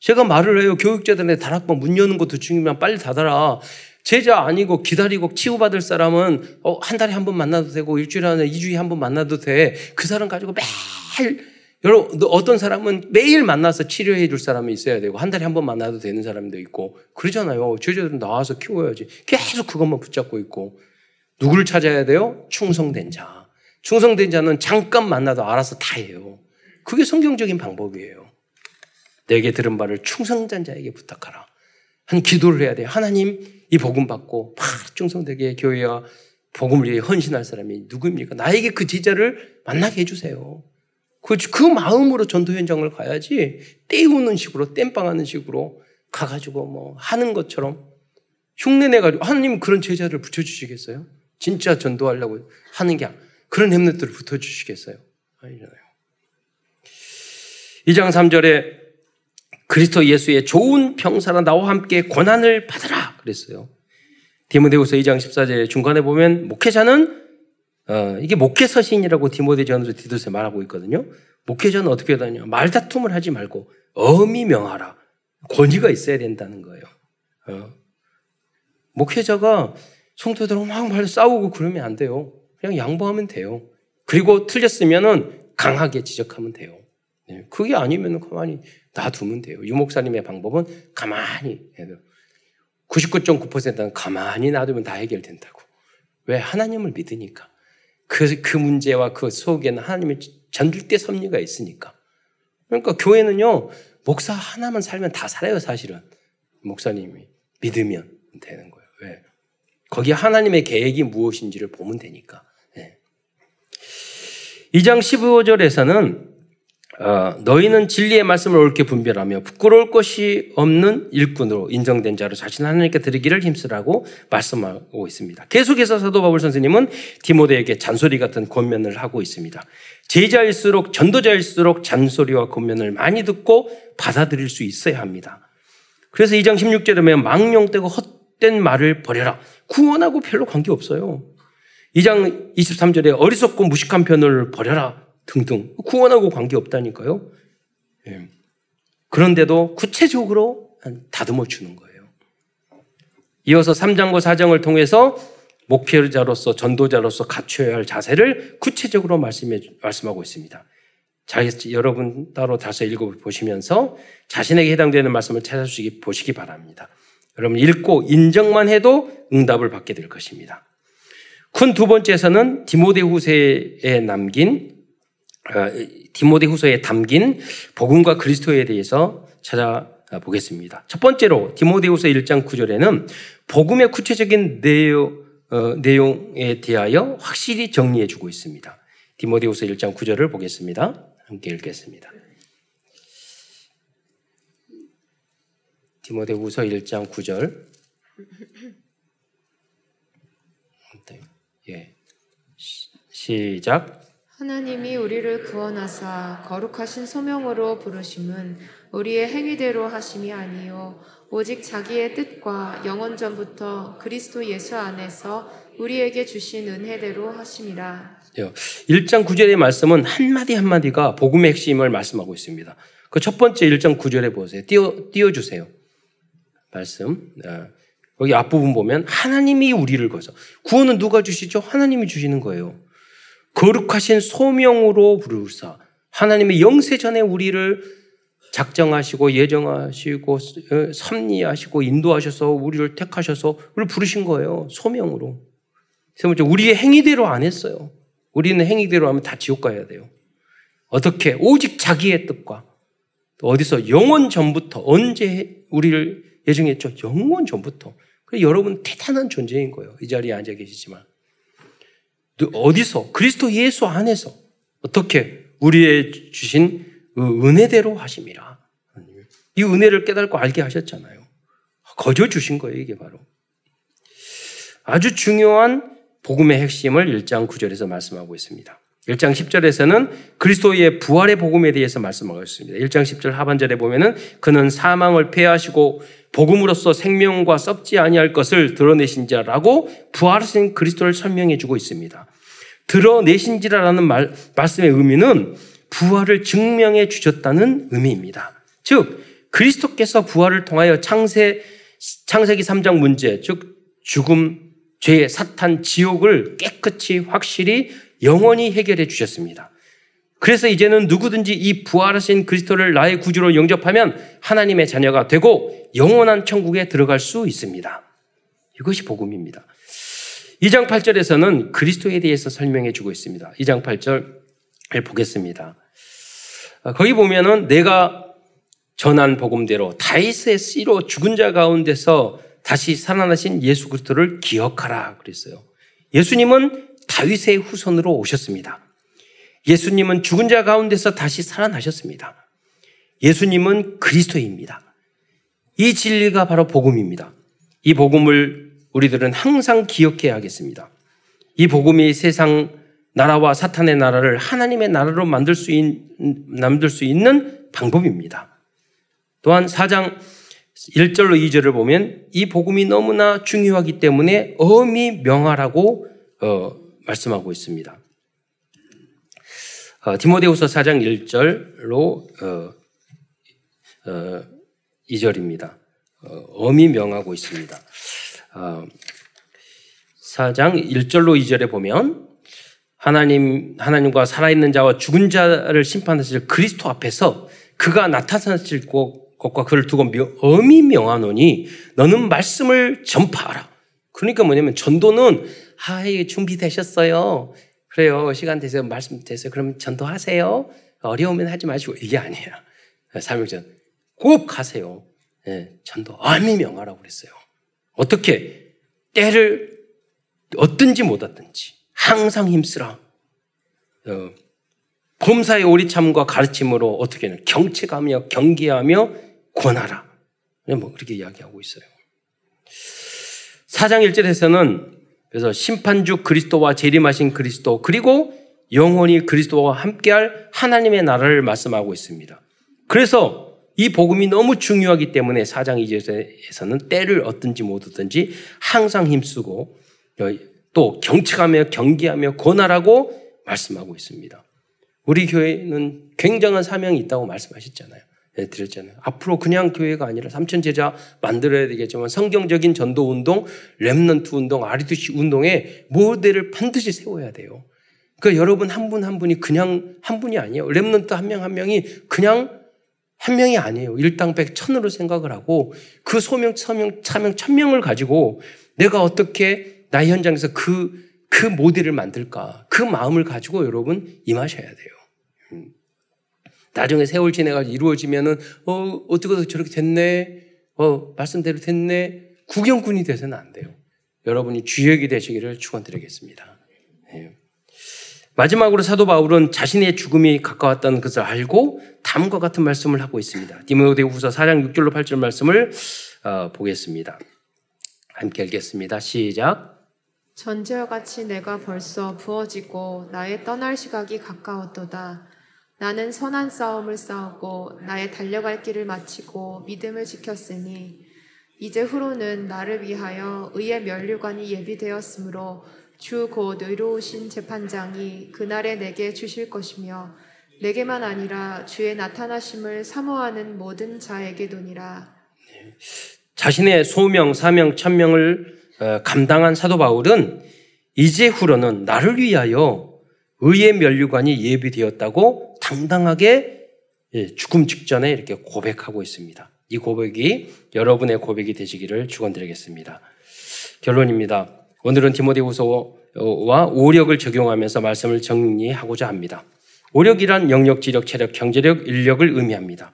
제가 말을 해요. 교육자들한테 다락방 문 여는 것도 중요하면 빨리 닫아라. 제자 아니고 기다리고 치유받을 사람은 어, 한 달에 한 번 만나도 되고 일주일에 한 번, 이주에 한 번 만나도 돼. 그 사람 가지고 매일 여러분 어떤 사람은 매일 만나서 치료해 줄 사람이 있어야 되고 한 달에 한 번 만나도 되는 사람도 있고 그러잖아요. 제자들은 나와서 키워야지. 계속 그것만 붙잡고 있고 누구를 찾아야 돼요? 충성된 자. 충성된 자는 잠깐 만나도 알아서 다 해요. 그게 성경적인 방법이에요. 내게 들은 바를 충성된 자에게 부탁하라. 한 기도를 해야 돼요. 하나님 이 복음 받고 막 충성되게 교회와 복음을 위해 헌신할 사람이 누구입니까? 나에게 그 제자를 만나게 해주세요. 그, 그 마음으로 전도 현장을 가야지 떼우는 식으로 땜빵하는 식으로 가가지고 뭐 하는 것처럼 흉내내가지고 하나님 그런 제자를 붙여주시겠어요? 진짜 전도하려고 하는 게 그런 햄넷들을 붙여주시겠어요? 아니잖아요. 2장 3절에 그리스도 예수의 좋은 병사라 나와 함께 고난을 받으라 그랬어요. 디모데후서 2장 14절 중간에 보면 목회자는 어, 이게 목회 서신이라고 디모데전서 디도서 말하고 있거든요. 목회자는 어떻게 하냐? 말다툼을 하지 말고 엄히 명하라. 권위가 있어야 된다는 거예요. 어. 목회자가 성도들하고 막말 싸우고 그러면 안 돼요. 그냥 양보하면 돼요. 그리고 틀렸으면은 강하게 지적하면 돼요. 네. 그게 아니면 가만히 놔두면 돼요. 유목사님의 방법은 가만히 99.9%는 가만히 놔두면 다 해결된다고. 왜? 하나님을 믿으니까. 그, 그 문제와 그 속에는 하나님의 전줄대 섭리가 있으니까. 그러니까 교회는요, 목사 하나만 살면 다 살아요, 사실은. 목사님이 믿으면 되는 거예요. 왜? 거기 하나님의 계획이 무엇인지를 보면 되니까. 네. 2장 15절에서는 어, 너희는 진리의 말씀을 옳게 분별하며 부끄러울 것이 없는 일꾼으로 인정된 자로 자신 하나님께 드리기를 힘쓰라고 말씀하고 있습니다. 계속해서 사도 바울 선생님은 디모데에게 잔소리 같은 권면을 하고 있습니다. 제자일수록 전도자일수록 잔소리와 권면을 많이 듣고 받아들일 수 있어야 합니다. 그래서 2장 16절에 보면 망령되고 헛된 말을 버려라. 구원하고 별로 관계없어요. 2장 23절에 어리석고 무식한 편을 버려라. 등등 구원하고 관계 없다니까요. 예. 그런데도 구체적으로 다듬어 주는 거예요. 이어서 3장과 4장을 통해서 목표자로서 전도자로서 갖춰야 할 자세를 구체적으로 말씀해, 말씀하고 있습니다. 자, 여러분 따로 다시 읽어보시면서 자신에게 해당되는 말씀을 찾아주시기 보시기 바랍니다. 여러분 읽고 인정만 해도 응답을 받게 될 것입니다. 큰 두 번째에서는 디모데후세에 남긴 어, 디모데 후서에 담긴 복음과 그리스도에 대해서 찾아보겠습니다. 첫 번째로 디모데 후서 1장 9절에는 복음의 구체적인 내용, 어, 내용에 대하여 확실히 정리해 주고 있습니다. 디모데 후서 1장 9절을 보겠습니다. 함께 읽겠습니다. 디모데 후서 1장 9절. 예. 시작. 하나님이 우리를 구원하사 거룩하신 소명으로 부르심은 우리의 행위대로 하심이 아니요 오직 자기의 뜻과 영원 전부터 그리스도 예수 안에서 우리에게 주신 은혜대로 하심이라. 1장 9절의 말씀은 한마디 한마디가 복음의 핵심을 말씀하고 있습니다. 그 첫 번째 1장 9절에 보세요. 띄워, 띄워주세요. 말씀. 어, 여기 앞부분 보면 하나님이 우리를 거서 구원은 누가 주시죠? 하나님이 주시는 거예요. 거룩하신 소명으로 부르사 하나님의 영세 전에 우리를 작정하시고 예정하시고 어, 섭리하시고 인도하셔서 우리를 택하셔서 우리를 부르신 거예요. 소명으로. 세 번째, 우리의 행위대로 안 했어요. 우리는 행위대로 하면 다 지옥 가야 돼요. 어떻게? 오직 자기의 뜻과 어디서 영원 전부터 언제 우리를 예정했죠? 영원 전부터. 여러분 대단한 존재인 거예요. 이 자리에 앉아 계시지만. 어디서? 그리스도 예수 안에서 어떻게 우리의 주신 은혜대로 하심이라. 이 은혜를 깨닫고 알게 하셨잖아요. 거저 주신 거예요, 이게 바로. 아주 중요한 복음의 핵심을 1장 9절에서 말씀하고 있습니다. 1장 10절에서는 그리스도의 부활의 복음에 대해서 말씀하고 있습니다. 1장 10절 하반절에 보면은 그는 사망을 패하시고 복음으로써 생명과 썩지 아니할 것을 드러내신 자라고 부활하신 그리스도를 설명해 주고 있습니다. 드러내신 지라라는 말, 말씀의 의미는 부활을 증명해 주셨다는 의미입니다. 즉, 그리스도께서 부활을 통하여 창세, 창세기 3장 문제, 즉, 죽음, 죄, 사탄, 지옥을 깨끗이 확실히 영원히 해결해 주셨습니다. 그래서 이제는 누구든지 이 부활하신 그리스도를 나의 구주로 영접하면 하나님의 자녀가 되고 영원한 천국에 들어갈 수 있습니다. 이것이 복음입니다. 2장 8절에서는 그리스도에 대해서 설명해 주고 있습니다. 2장 8절을 보겠습니다. 거기 보면은 내가 전한 복음대로 다윗의 씨로 죽은 자 가운데서 다시 살아나신 예수 그리스도를 기억하라 그랬어요. 예수님은 다윗의 후손으로 오셨습니다. 예수님은 죽은 자 가운데서 다시 살아나셨습니다. 예수님은 그리스도입니다. 이 진리가 바로 복음입니다. 이 복음을 우리들은 항상 기억해야 하겠습니다. 이 복음이 세상 나라와 사탄의 나라를 하나님의 나라로 만들 수, 있, 만들 수 있는 방법입니다. 또한 4장 1절로 2절을 보면 이 복음이 너무나 중요하기 때문에 어미 명하라고 어, 말씀하고 있습니다. 어, 디모데후서 4장 1절로 어, 어, 2절입니다. 어, 어미 명하고 있습니다. 어, 4장 1절로 2절에 보면 하나님 하나님과 살아있는 자와 죽은 자를 심판하실 그리스도 앞에서 그가 나타나실 것과 그를 두고 어미 명하노니 너는 말씀을 전파하라. 그러니까 뭐냐면 전도는 아, 이 준비되셨어요. 그래요. 시간 되세요. 말씀 되세요. 그러면 전도하세요. 어려우면 하지 마시고 이게 아니에요. 사명전 꼭 하세요. 네, 전도 암이 명하라고 그랬어요. 어떻게 때를 얻든지 못 얻든지 항상 힘쓰라. 어, 범사의 오리참과 가르침으로 어떻게 는 경책하며 경계하며 권하라. 뭐 그렇게 이야기하고 있어요. 사장 1절에서는 그래서 심판주 그리스도와 재림하신 그리스도 그리고 영원히 그리스도와 함께할 하나님의 나라를 말씀하고 있습니다. 그래서 이 복음이 너무 중요하기 때문에 사장 2절에서는 때를 얻든지 못 얻든지 항상 힘쓰고 또 경책하며 경계하며 권하라고 말씀하고 있습니다. 우리 교회는 굉장한 사명이 있다고 말씀하셨잖아요. 네, 드렸잖아요. 앞으로 그냥 교회가 아니라 삼천 제자 만들어야 되겠지만 성경적인 전도 운동, 렘넌트 운동, 아리투시 운동에 모델을 반드시 세워야 돼요. 그러니까 여러분 한 분한 한 분이 그냥 한 분이 아니에요. 렘넌트 한 명한 한 명이 그냥 한 명이 아니에요. 일당백 천으로 생각을 하고 그 소명, 서명, 차명, 천명을 가지고 내가 어떻게 나의 현장에서 그, 그 모델을 만들까. 그 마음을 가지고 여러분 임하셔야 돼요. 나중에 세월 지내가지고 이루어지면은, 어, 어떻게 저렇게 됐네? 어, 말씀대로 됐네? 구경꾼이 돼서는 안 돼요. 여러분이 주역이 되시기를 축원드리겠습니다. 네. 마지막으로 사도 바울은 자신의 죽음이 가까웠다는 것을 알고 다음과 같은 말씀을 하고 있습니다. 디모데후서 4장 6절로 8절 말씀을 어, 보겠습니다. 함께 읽겠습니다. 시작. 전제와 같이 내가 벌써 부어지고 나의 떠날 시각이 가까웠도다. 나는 선한 싸움을 싸우고 나의 달려갈 길을 마치고 믿음을 지켰으니 이제 후로는 나를 위하여 의의 면류관이 예비되었으므로 주 곧 의로우신 재판장이 그날에 내게 주실 것이며 내게만 아니라 주의 나타나심을 사모하는 모든 자에게도니라. 자신의 소명, 사명, 천명을 어, 감당한 사도 바울은 이제 후로는 나를 위하여 의의 면류관이 예비되었다고 당당하게 예, 죽음 직전에 이렇게 고백하고 있습니다. 이 고백이 여러분의 고백이 되시기를 축원드리겠습니다. 결론입니다. 오늘은 디모데후서와 오력을 적용하면서 말씀을 정리하고자 합니다. 오력이란 영역, 지력, 체력, 경제력, 인력을 의미합니다.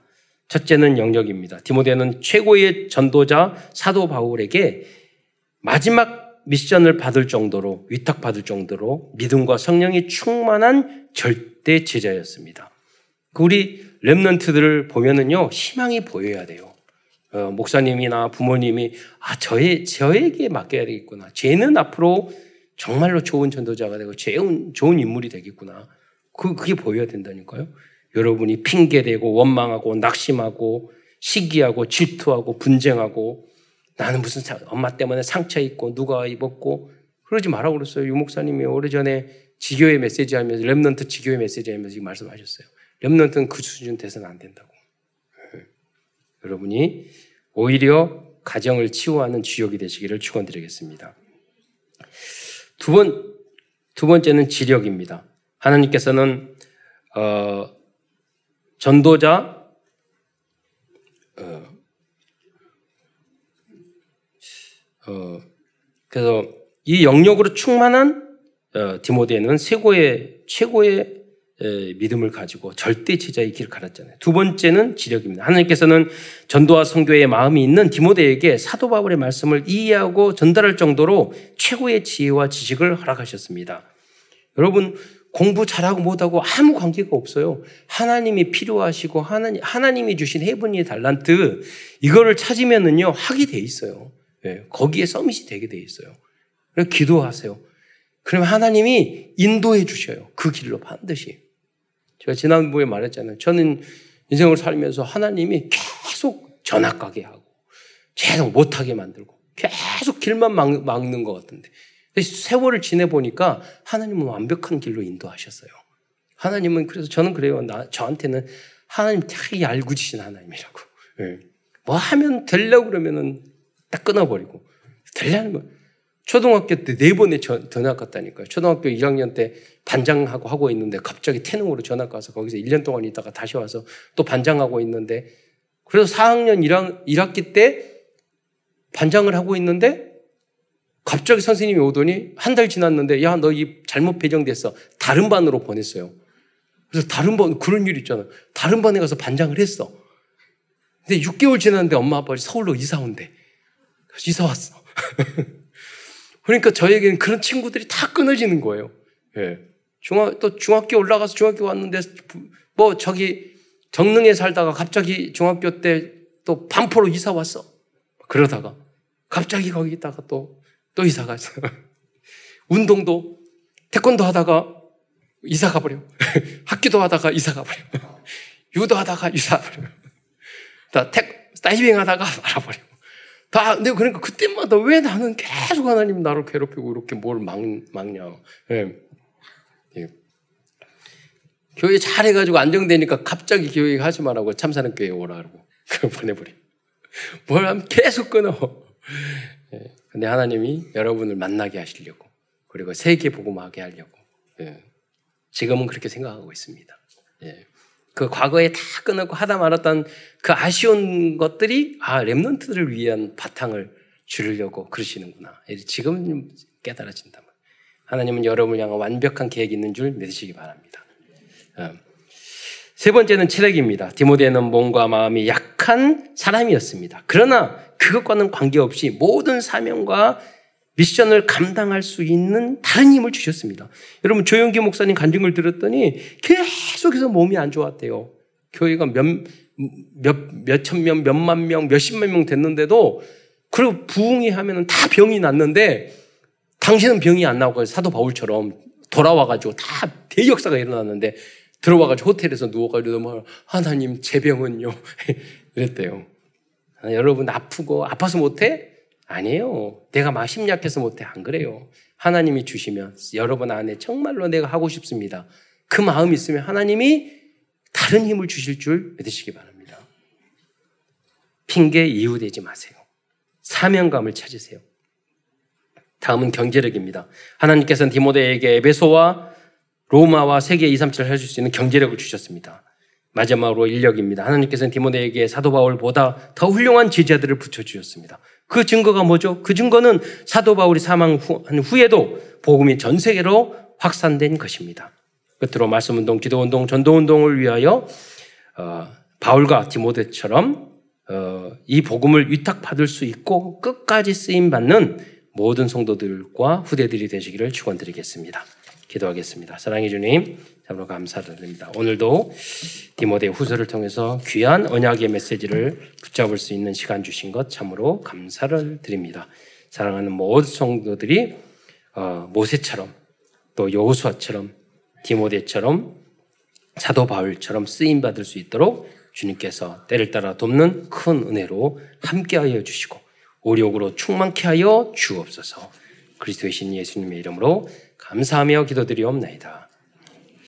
첫째는 영역입니다. 디모데는 최고의 전도자 사도 바울에게 마지막 미션을 받을 정도로 위탁받을 정도로 믿음과 성령이 충만한 절대 제자였습니다. 그 우리 랩런트들을 보면은요 희망이 보여야 돼요. 어, 목사님이나 부모님이 아 저의 저에게 맡겨야 되겠구나. 쟤는 앞으로 정말로 좋은 전도자가 되고 좋은 좋은 인물이 되겠구나. 그 그게 보여야 된다니까요. 여러분이 핑계대고 원망하고 낙심하고 시기하고 질투하고 분쟁하고 나는 무슨 엄마 때문에 상처 입고 누가 입었고 그러지 말라고 그랬어요. 유 목사님이 오래전에 지교회 메시지 하면서 Remnant 지교회 메시지 하면서 말씀하셨어요. Remnant는 그 수준 돼서는 안 된다고. 여러분이 오히려 가정을 치유하는 주역이 되시기를 축원드리겠습니다. 두 번, 두 번째는 지력입니다. 하나님께서는, 어, 전도자, 어, 어, 그래서 이 영역으로 충만한 어, 디모데는 최고의, 최고의 믿음을 가지고 절대 제자의 길을 가랐잖아요. 두 번째는 지력입니다. 하나님께서는 전도와 성교의 마음이 있는 디모데에게 사도 바울의 말씀을 이해하고 전달할 정도로 최고의 지혜와 지식을 허락하셨습니다. 여러분 공부 잘하고 못하고 아무 관계가 없어요. 하나님이 필요하시고 하나님 하나님이 주신 해분의 달란트 이거를 찾으면은요 하게 돼 있어요. 네, 거기에 서밋이 되게 돼 있어요. 기도하세요. 그러면 하나님이 인도해 주셔요. 그 길로 반드시. 제가 지난번에 말했잖아요. 저는 인생을 살면서 하나님이 계속 전학 가게 하고, 계속 못하게 만들고, 계속 길만 막, 막는 것 같은데. 세월을 지내보니까 하나님은 완벽한 길로 인도하셨어요. 하나님은 그래서 저는 그래요. 나, 저한테는 하나님 되게 얄궂으신 하나님이라고. 네. 뭐 하면 되려고 그러면은 딱 끊어버리고. 되려면 초등학교 때 네 번에 전학 갔다니까요. 초등학교 1학년 때 반장하고 하고 있는데 갑자기 태능으로 전학 가서 거기서 1년 동안 있다가 다시 와서 또 반장하고 있는데 그래서 4학년 1학, 1학기 때 반장을 하고 있는데 갑자기 선생님이 오더니 한 달 지났는데 야 너 이 잘못 배정됐어. 다른 반으로 보냈어요. 그래서 다른 반 그런 일 있잖아. 다른 반에 가서 반장을 했어. 근데 6개월 지났는데 엄마 아빠가 서울로 이사 온대. 이사 왔어. 그러니까 저에게는 그런 친구들이 다 끊어지는 거예요. 예. 중학, 또 중학교 올라가서 중학교 왔는데, 뭐, 저기, 정릉에 살다가 갑자기 중학교 때 또 반포로 이사 왔어. 그러다가, 갑자기 거기 있다가 또, 또 이사 갔어. 운동도, 태권도 하다가 이사 가버려. 학교도 하다가 이사 가버려. 유도 하다가 이사 가버려. 다 태, 다이빙 하다가 말아버려. 다, 근데 그러니까 그때마다 왜 나는 계속 하나님 나를 괴롭히고 이렇게 뭘 막, 막냐. 예. 예. 교회 잘해가지고 안정되니까 갑자기 교회 하지 말라고 참사는 교회 오라 그러고. 그걸 보내버려. 뭘 하면 계속 끊어. 예. 근데 하나님이 여러분을 만나게 하시려고. 그리고 세계 복음하게 하려고. 예. 지금은 그렇게 생각하고 있습니다. 예. 그 과거에 다 끊었고 하다 말았던 그 아쉬운 것들이 아 렘넌트들을 위한 바탕을 주려고 그러시는구나. 지금 깨달아진다. 하나님은 여러분을 향한 완벽한 계획이 있는 줄 믿으시기 바랍니다. 어. 세 번째는 체력입니다. 디모데는 몸과 마음이 약한 사람이었습니다. 그러나 그것과는 관계없이 모든 사명과 미션을 감당할 수 있는 다른 힘을 주셨습니다. 여러분 조영기 목사님 간증을 들었더니 계속해서 몸이 안 좋았대요. 교회가 몇, 몇, 몇천 명, 몇만 명, 몇십만 명 됐는데도 그리고 부흥이 하면은 다 병이 났는데 당신은 병이 안 나오고 사도 바울처럼 돌아와가지고 다 대역사가 일어났는데 들어와가지고 호텔에서 누워가지고 뭐 하나님 제 병은요 그랬대요. 아, 여러분 아프고 아파서 못해? 아니에요. 내가 막 심약해서 못해 안 그래요. 하나님이 주시면 여러분 안에 정말로 내가 하고 싶습니다. 그 마음이 있으면 하나님이 다른 힘을 주실 줄 믿으시기 바랍니다. 핑계 이유 되지 마세요. 사명감을 찾으세요. 다음은 경제력입니다. 하나님께서는 디모데에게 에베소와 로마와 세계 237을 해줄 수 있는 경제력을 주셨습니다. 마지막으로 인력입니다. 하나님께서는 디모데에게 사도 바울보다 더 훌륭한 제자들을 붙여주셨습니다. 그 증거가 뭐죠? 그 증거는 사도 바울이 사망한 후에도 복음이 전 세계로 확산된 것입니다. 끝으로 말씀운동, 기도운동, 전도운동을 위하여 어, 바울과 디모데처럼 어, 이 복음을 위탁받을 수 있고 끝까지 쓰임받는 모든 성도들과 후대들이 되시기를 축원드리겠습니다. 기도하겠습니다. 사랑해 주님, 참으로 감사를 드립니다. 오늘도 디모데 후서를 통해서 귀한 언약의 메시지를 붙잡을 수 있는 시간 주신 것 참으로 감사를 드립니다. 사랑하는 모든 성도들이 어, 모세처럼 또 여호수아처럼 디모데처럼 사도 바울처럼 쓰임 받을 수 있도록 주님께서 때를 따라 돕는 큰 은혜로 함께하여 주시고 오력으로 충만케 하여 주옵소서. 그리스도의 신 예수님의 이름으로 감사하며 기도드리옵나이다.